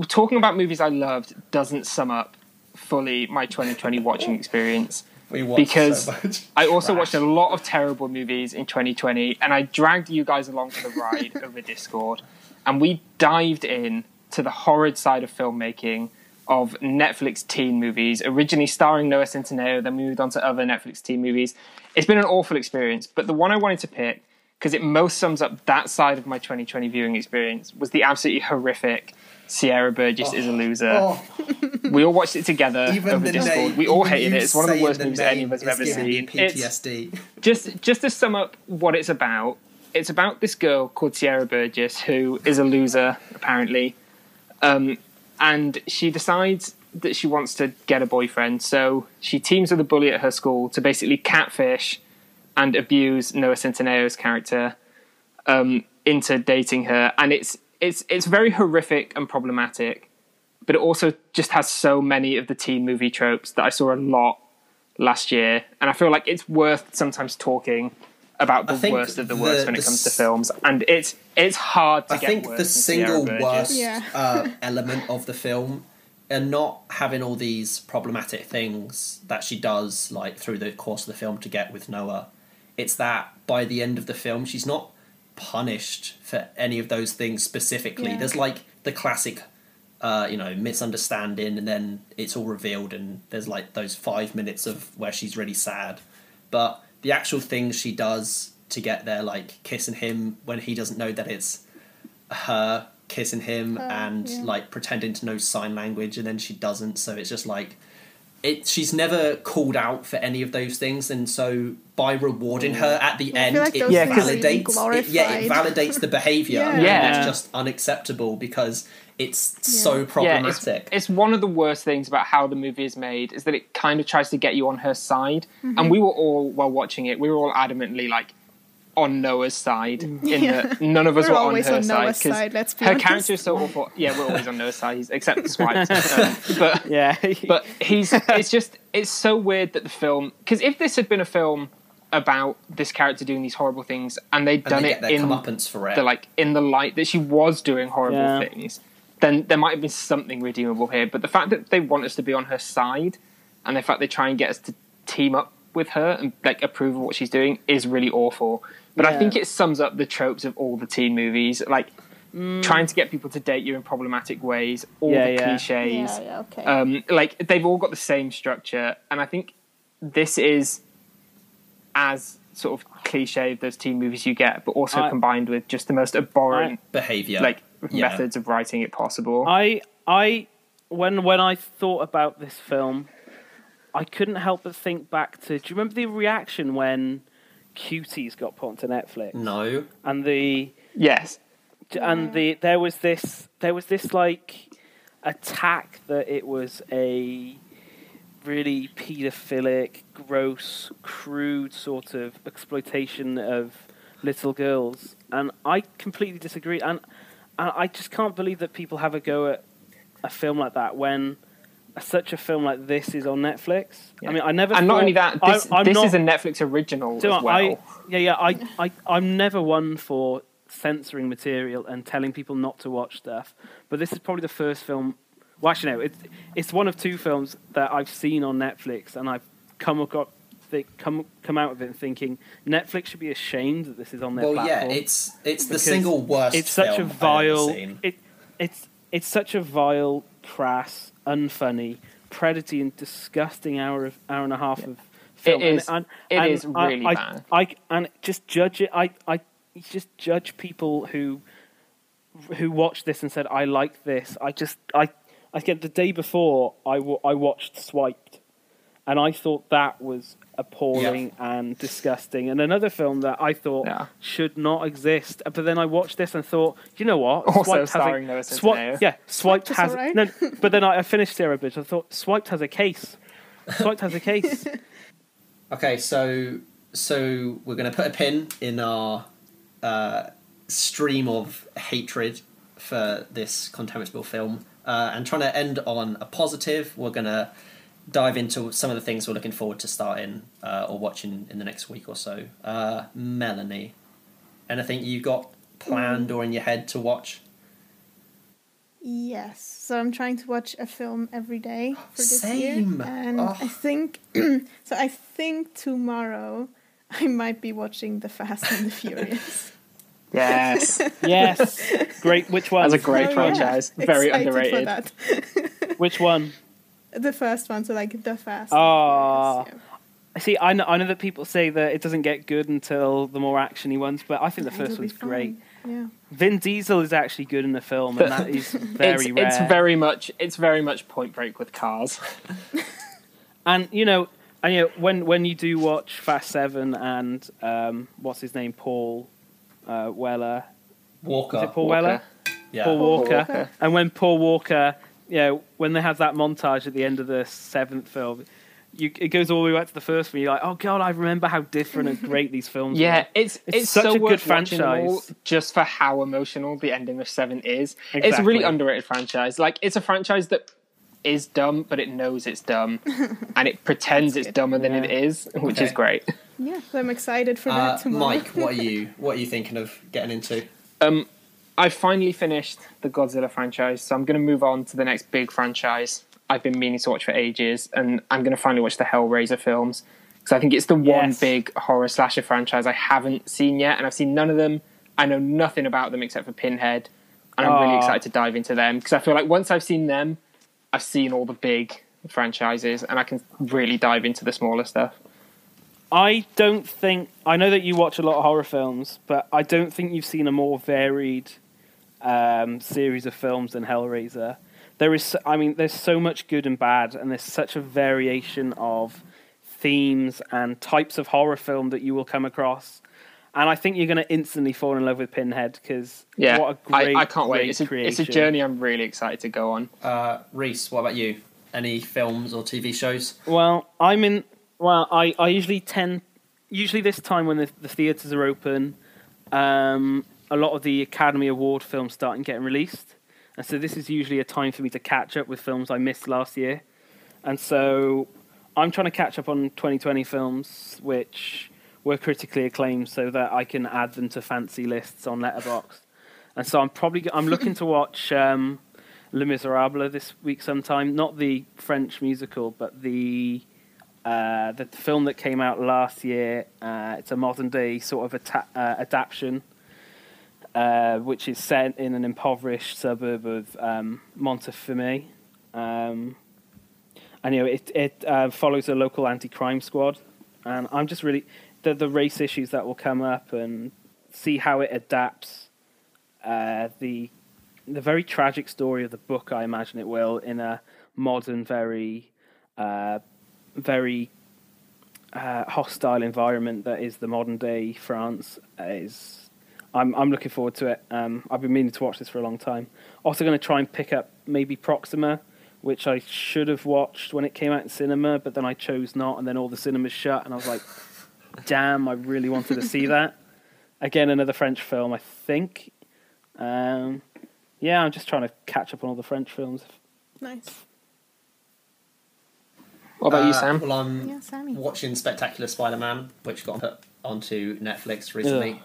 talking about movies I loved doesn't sum up fully my 2020 watching experience. we watched because so much I also trash. watched a lot of terrible movies in 2020, and I dragged you guys along for the ride over Discord, and we dived in to the horrid side of filmmaking of Netflix teen movies, originally starring Noah Centineo, then we moved on to other Netflix teen movies. It's been an awful experience, but the one I wanted to pick, because it most sums up that side of my 2020 viewing experience, was the absolutely horrific Sierra Burgess is a oh, loser. Oh, We all watched it together even over the Discord. name, we all hated it. It's one of the worst movies any of us have ever seen. It's, PTSD. just just to sum up what it's about, it's about this girl called Sierra Burgess who is a loser apparently, um, and she decides that she wants to get a boyfriend. So she teams with a bully at her school to basically catfish and abuse Noah Centineo's character um, into dating her, and it's it's it's very horrific and problematic. But it also just has so many of the teen movie tropes that I saw a lot last year, and I feel like it's worth sometimes talking about the worst of the the- worst when the it comes to films, and it's it's hard to I get think worse the than Sierra single Burgess. worst Yeah. uh, element of the film, and not having all these problematic things that she does, like through the course of the film, to get with Noah, it's that by the end of the film, she's not punished for any of those things specifically. Yeah. There's like the classic, uh, you know, misunderstanding, and then it's all revealed, and there's like those five minutes of where she's really sad, but the actual things she does to get there, like kissing him when he doesn't know that it's her kissing him Her, and yeah. like pretending to know sign language and then she doesn't so it's just like it she's never called out for any of those things and so by rewarding her at the I end like it those Yeah, really validates it, yeah it validates the behavior Yeah. and Yeah. it's just unacceptable because it's so Yeah, problematic it's, it's one of the worst things about how the movie is made is that it kind of tries to get you on her side, Mm-hmm. and we were all while watching it, we were all adamantly like on Noah's side. In Yeah. that none of us We're were on her on side Noah's side, let's be honest her honest. character is so awful. Yeah, we're always on Noah's side, he's- except Swipe. Um, but Yeah. but he's it's just it's so weird that the film because if this had been a film about this character doing these horrible things and they'd and done they it their in comeuppance for it the like in the light that she was doing horrible Yeah. things, then there might have been something redeemable here. But the fact that they want us to be on her side, and the fact they try and get us to team up with her and like approve of what she's doing is really awful. But I think it sums up the tropes of all the teen movies, like trying to get people to date you in problematic ways, all Yeah, the yeah. cliches. Yeah, yeah, okay. Um, like they've all got the same structure, and I think this is as sort of cliche of those teen movies you get, but also I- combined with just the most abhorrent behavior like Yeah. methods of writing it possible. I I when when I thought about this film, I couldn't help but think back to. Do you remember the reaction when Cuties got put onto Netflix. No. And the yes, and the there was this there was this like attack that it was a really paedophilic, gross, crude sort of exploitation of little girls, and I completely disagree. And, and I just can't believe that people have a go at a film like that when such a film like this is on Netflix. I mean, I never. and not only that, this, I, I'm this not, is a Netflix original do as well. I, yeah, yeah. I, I, I'm never one for censoring material and telling people not to watch stuff. But this is probably the first film. Well, actually, no. It's it's one of two films that I've seen on Netflix, and I've come got come come out of it thinking Netflix should be ashamed that this is on their well yeah it's it's the single worst it's such a film I've vile. It it's it's such a vile, crass, unfunny, predatory, and disgusting hour of hour and a half of film. is- And, it and is I- really I, bad. I, and just judge it. I I just judge people who who watched this and said I like this. I just I I get the day before I I watched Swiped, and I thought that was appalling and disgusting. And another film that I thought Yeah. should not exist. But then I watched this and thought, you know what? Also Swiped has starring a, Noah Swi- Centineo. yeah, Swiped Swiped has alright. no. But then I, I finished Sarah Bitch. I thought Swiped has a case. Swiped has a case. Okay, so so we're going to put a pin in our uh, stream of hatred for this contemptible film, uh, and trying to end on a positive. We're going to dive into some of the things we're looking forward to starting uh, or watching in the next week or so. Uh, Melanie, anything you've got planned or in your head to watch? Yes. So I'm trying to watch a film every day for this year. And Oh. I think so I think tomorrow I might be watching The Fast and the Furious. Yes, yes, great. Which one? That's a great So, yeah, franchise. Very excited underrated. For that. Which one? The first one, so like The first. and Oh. the Furious, See, I know, I know that people say that it doesn't get good until the more actiony ones, but I think the yeah. first one's great. Yeah. Vin Diesel is actually good in the film, and that is very it's, rare. it's very much it's very much Point Break with cars. and you know, and you know, when when you do watch Fast Seven and um, what's his name, Paul uh, Weller, Walker. is it Paul Walker. Weller? Yeah. Paul Paul Walker. Walker. And when Paul Walker, you know, when they have that montage at the end of the seventh film, you, it goes all the way back to the first one. You're like, oh god, I remember how different and great these films Yeah, were. it's It's it's, such so a good worth watching them all franchise. just for how emotional the ending of Seven is. It's a really underrated franchise. Like it's a franchise that is dumb, but it knows it's dumb, and it pretends it's good. dumber than it Yeah. is, which is great. Yeah, so I'm excited for Uh, that tomorrow. Mike, what are you what are you thinking of getting into? Um, I finally finished the Godzilla franchise, so I'm going to move on to the next big franchise I've been meaning to watch for ages, and I'm going to finally watch the Hellraiser films because I think it's the one Yes. big horror slasher franchise I haven't seen yet, and I've seen none of them. I know nothing about them except for Pinhead, and I'm really excited to dive into them because I feel like once I've seen them, I've seen all the big franchises, and I can really dive into the smaller stuff. I don't think I know that you watch a lot of horror films, but I don't think you've seen a more varied um, series of films than Hellraiser. There is, I mean, there's so much good and bad, and there's such a variation of themes and types of horror film that you will come across. And I think you're going to instantly fall in love with Pinhead because Yeah, what a great, I, I can't wait. It's a, creation. it's a journey I'm really excited to go on. Uh, Reese, what about you? Any films or TV shows? Well, I'm in. Well, I, I usually tend, usually this time when the, the theatres are open, um, a lot of the Academy Award films starting getting released, and so this is usually a time for me to catch up with films I missed last year, and so I'm trying to catch up on 2020 films which were critically acclaimed, so that I can add them to fancy lists on Letterboxd, and so I'm probably I'm looking to watch. Um, Les Miserables this week sometime. Not the French musical, but the uh, the film that came out last year. Uh, it's a modern day sort of uh, adaptation, uh, which is set in an impoverished suburb of um, Montfermeil. Um, and you know, it it uh, follows a local anti-crime squad, and I'm just really the the race issues that will come up and see how it adapts uh, the the very tragic story of the book, I imagine it will, in a modern, very, uh, very uh, hostile environment that is the modern day France. Is I'm I'm looking forward to it. Um, I've been meaning to watch this for a long time. Also, going to try and pick up maybe Proxima, which I should have watched when it came out in cinema, but then I chose not, and then all the cinemas shut, and I was like, damn, I really wanted to see that. Again, another French film, I think. Um, yeah, I'm just trying to catch up on all the French films. Nice. What about you, Uh, Sam? Well, I'm Yeah, Sammy. watching Spectacular Spider-Man, which got put onto Netflix recently. Ugh.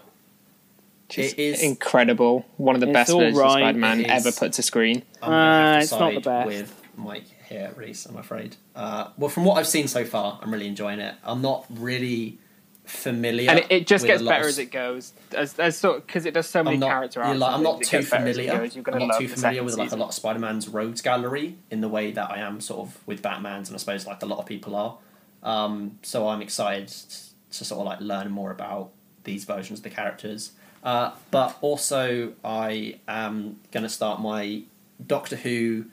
Just it is- incredible. One of the best versions right. of Spider-Man ever put to screen. I'm gonna Uh, to it's not the best. with Mike here, Reese. I'm afraid. Uh, well, from what I've seen so far, I'm really enjoying it. I'm not really familiar, and it, it just gets better of as it goes. As, as sort because it does so many I'm not, character arcs. like, I'm not too gets better as it familiar. I'm gonna not too familiar with like a lot of Spider-Man's rogues gallery in the way that I am sort of with Batman's, and I suppose like a lot of people are. Um, so I'm excited to sort of like learn more about these versions of the characters. Uh, but also, I am going to start my Doctor Who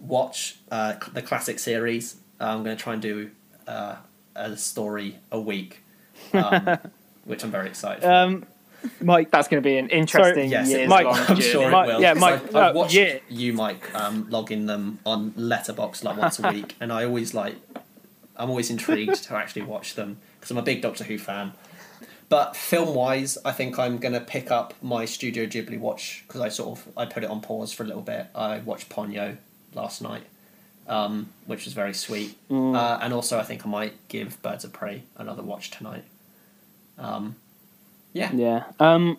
watch uh, the classic series. Uh, I'm going to try and do uh, a story a week, um, which I'm very excited for. Um, Mike, That's going to be an interesting Yes, it years Mike, long I'm journey. sure Mike- it will. Yeah, Mike, I've, I've uh, watched yeah. you, Mike, um, logging them on Letterboxd like once a week, and I always like, I'm always intrigued to actually watch them because I'm a big Doctor Who fan. But film wise, I think I'm gonna pick up my Studio Ghibli watch because I sort of I put it on pause for a little bit. I watched Ponyo last night, um, which was very sweet, Mm. uh, and also I think I might give Birds of Prey another watch tonight. Um, yeah, yeah. Um,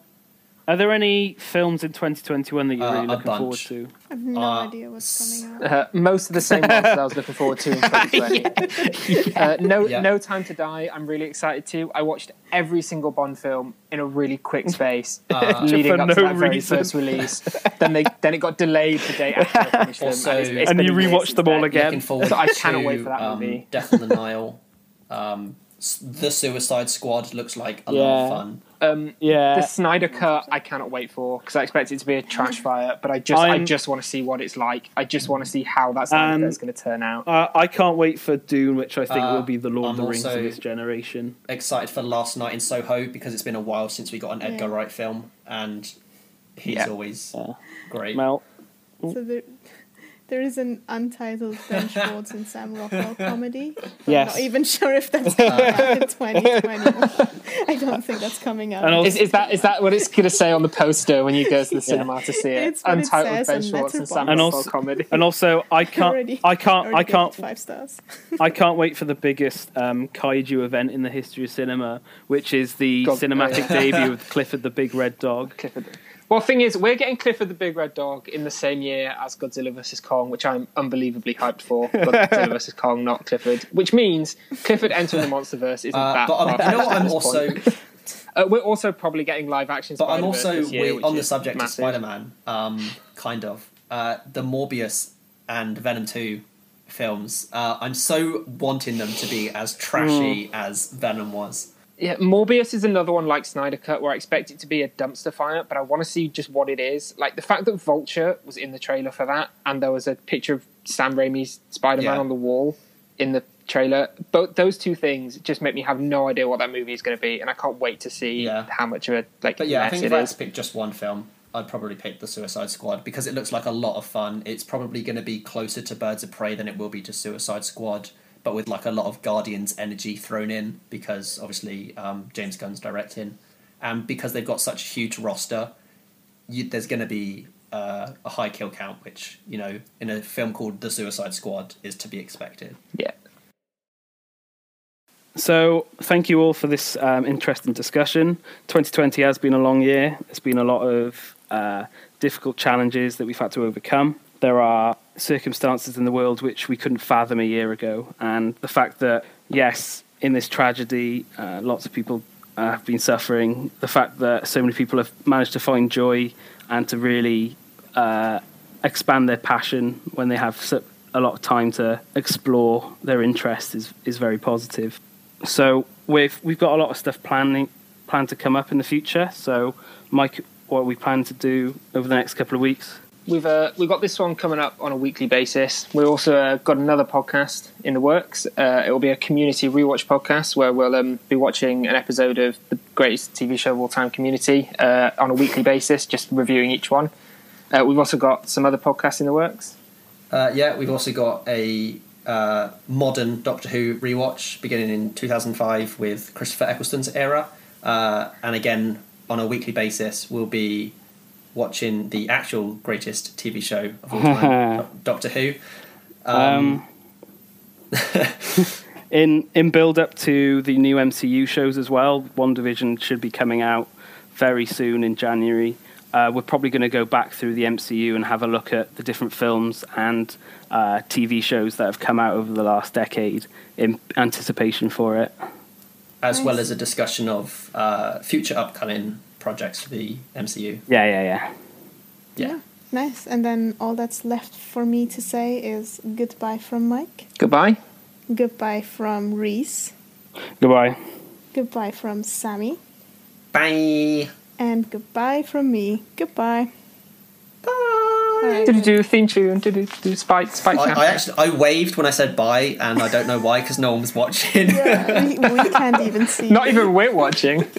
are there any films in 2021 that you're Uh, really a looking forward bunch. to? I have no Uh, idea what's coming out. Uh, most of the same ones that I was looking forward to in 2020. uh, no, Yeah. no Time to Die. I'm really excited to. I watched every single Bond film in a really quick space, Uh, leading For up to no that very reason. first release. then they, then it got delayed the day after I finished them, Also- it's- it's And been you years rewatched since them all then. again. Looking forward So I to cannot wait for that um, movie. Death on the Nile. Um, s- the Suicide Squad looks like a lot of fun. Um, Yeah. the Snyder cut, I cannot wait for because I expect it to be a trash fire. But I just, I I'm- just want to see what it's like. I just want to see how that Snyder Um, is going to turn out. Uh, I can't wait for Dune, which I think Uh, will be the Lord I'm of the Rings of this generation. Excited for Last Night in Soho because it's been a while since we got an Edgar Yeah. Wright film, and he's Yeah. always Yeah. great. Mel, So there, There is an untitled Ben Schwartz and Sam Rockwell comedy. I'm not even sure if that's coming out in 2020. I don't think that's coming out. And also- Is, is that is that what it's going to say on the poster when you go to the cinema to see it? It's what it Untitled says Ben on Schwartz and Sam And Rockwell also- comedy. And also, I can't, Already- I can't, I can't, five stars. I can't wait for the biggest um, kaiju event in the history of cinema, which is the God- cinematic debut of Clifford the Big Red Dog. Clifford. Well, thing is, we're getting Clifford the Big Red Dog in the same year as Godzilla vs Kong, which I'm unbelievably hyped for. But Godzilla vs Kong, not Clifford. Which means Clifford entering the MonsterVerse isn't Uh, that but I'm, you know what? I'm also. Uh, we're also probably getting live action. but I'm also year, we- on the subject massive. of Spider-Man. Um, kind of uh, the Morbius and Venom Two films. Uh, I'm so wanting them to be as trashy as Venom was. Yeah, Morbius is another one like Snyder Cut where I expect it to be a dumpster fire, but I want to see just what it is. Like the fact that Vulture was in the trailer for that, and there was a picture of Sam Raimi's Spider-Man Yeah. on the wall in the trailer. Both those two things just make me have no idea what that movie is going to be, and I can't wait to see Yeah. how much of a like But yeah, I think if I had to pick just one film, I'd probably pick The Suicide Squad because it looks like a lot of fun. It's probably going to be closer to Birds of Prey than it will be to Suicide Squad, but with like a lot of Guardians energy thrown in because obviously um, James Gunn's directing, and because they've got such a huge roster, you, there's going to be uh, a high kill count, which you know in a film called The Suicide Squad is to be expected. Yeah. So, thank you all for this um, interesting discussion. 2020 has been a long year. It's been a lot of uh, difficult challenges that we've had to overcome. There are circumstances in the world which we couldn't fathom a year ago. And the fact that, yes, in this tragedy, uh, lots of people uh, have been suffering, the fact that so many people have managed to find joy and to really uh, expand their passion when they have a lot of time to explore their interests is, is very positive. So we've we've got a lot of stuff planning planned to come up in the future. So Mike, what we plan to do over the next couple of weeks? We've uh, we've got this one coming up on a weekly basis. We've also uh, got another podcast in the works. Uh, it will be a community rewatch podcast where we'll um, be watching an episode of the greatest TV show of all time, Community, uh, on a weekly basis, just reviewing each one. Uh, we've also got some other podcasts in the works. Uh, yeah, we've also got a modern Doctor Who rewatch beginning in 2005 with Christopher Eccleston's era. And again, on a weekly basis, we'll be watching the actual greatest TV show of all time, Doctor Who. Um, In in build up to the new MCU shows as well, WandaVision should be coming out very soon in January. Uh, we're probably going to go back through the MCU and have a look at the different films and uh, TV shows that have come out over the last decade in anticipation for it. as well as a discussion of uh, future upcoming projects for the MCU. Yeah, yeah, yeah. Yeah. Nice. And then all that's left for me to say is goodbye from Mike, Goodbye. goodbye from Reese, Goodbye. goodbye from Sammy, Bye. and goodbye from me. Goodbye. Bye. Do do theme tune. Do do do spike spike. I. I actually I waved when I said bye, and I don't know why because no one was watching. Yeah, we, we can't even see. Not even we're watching.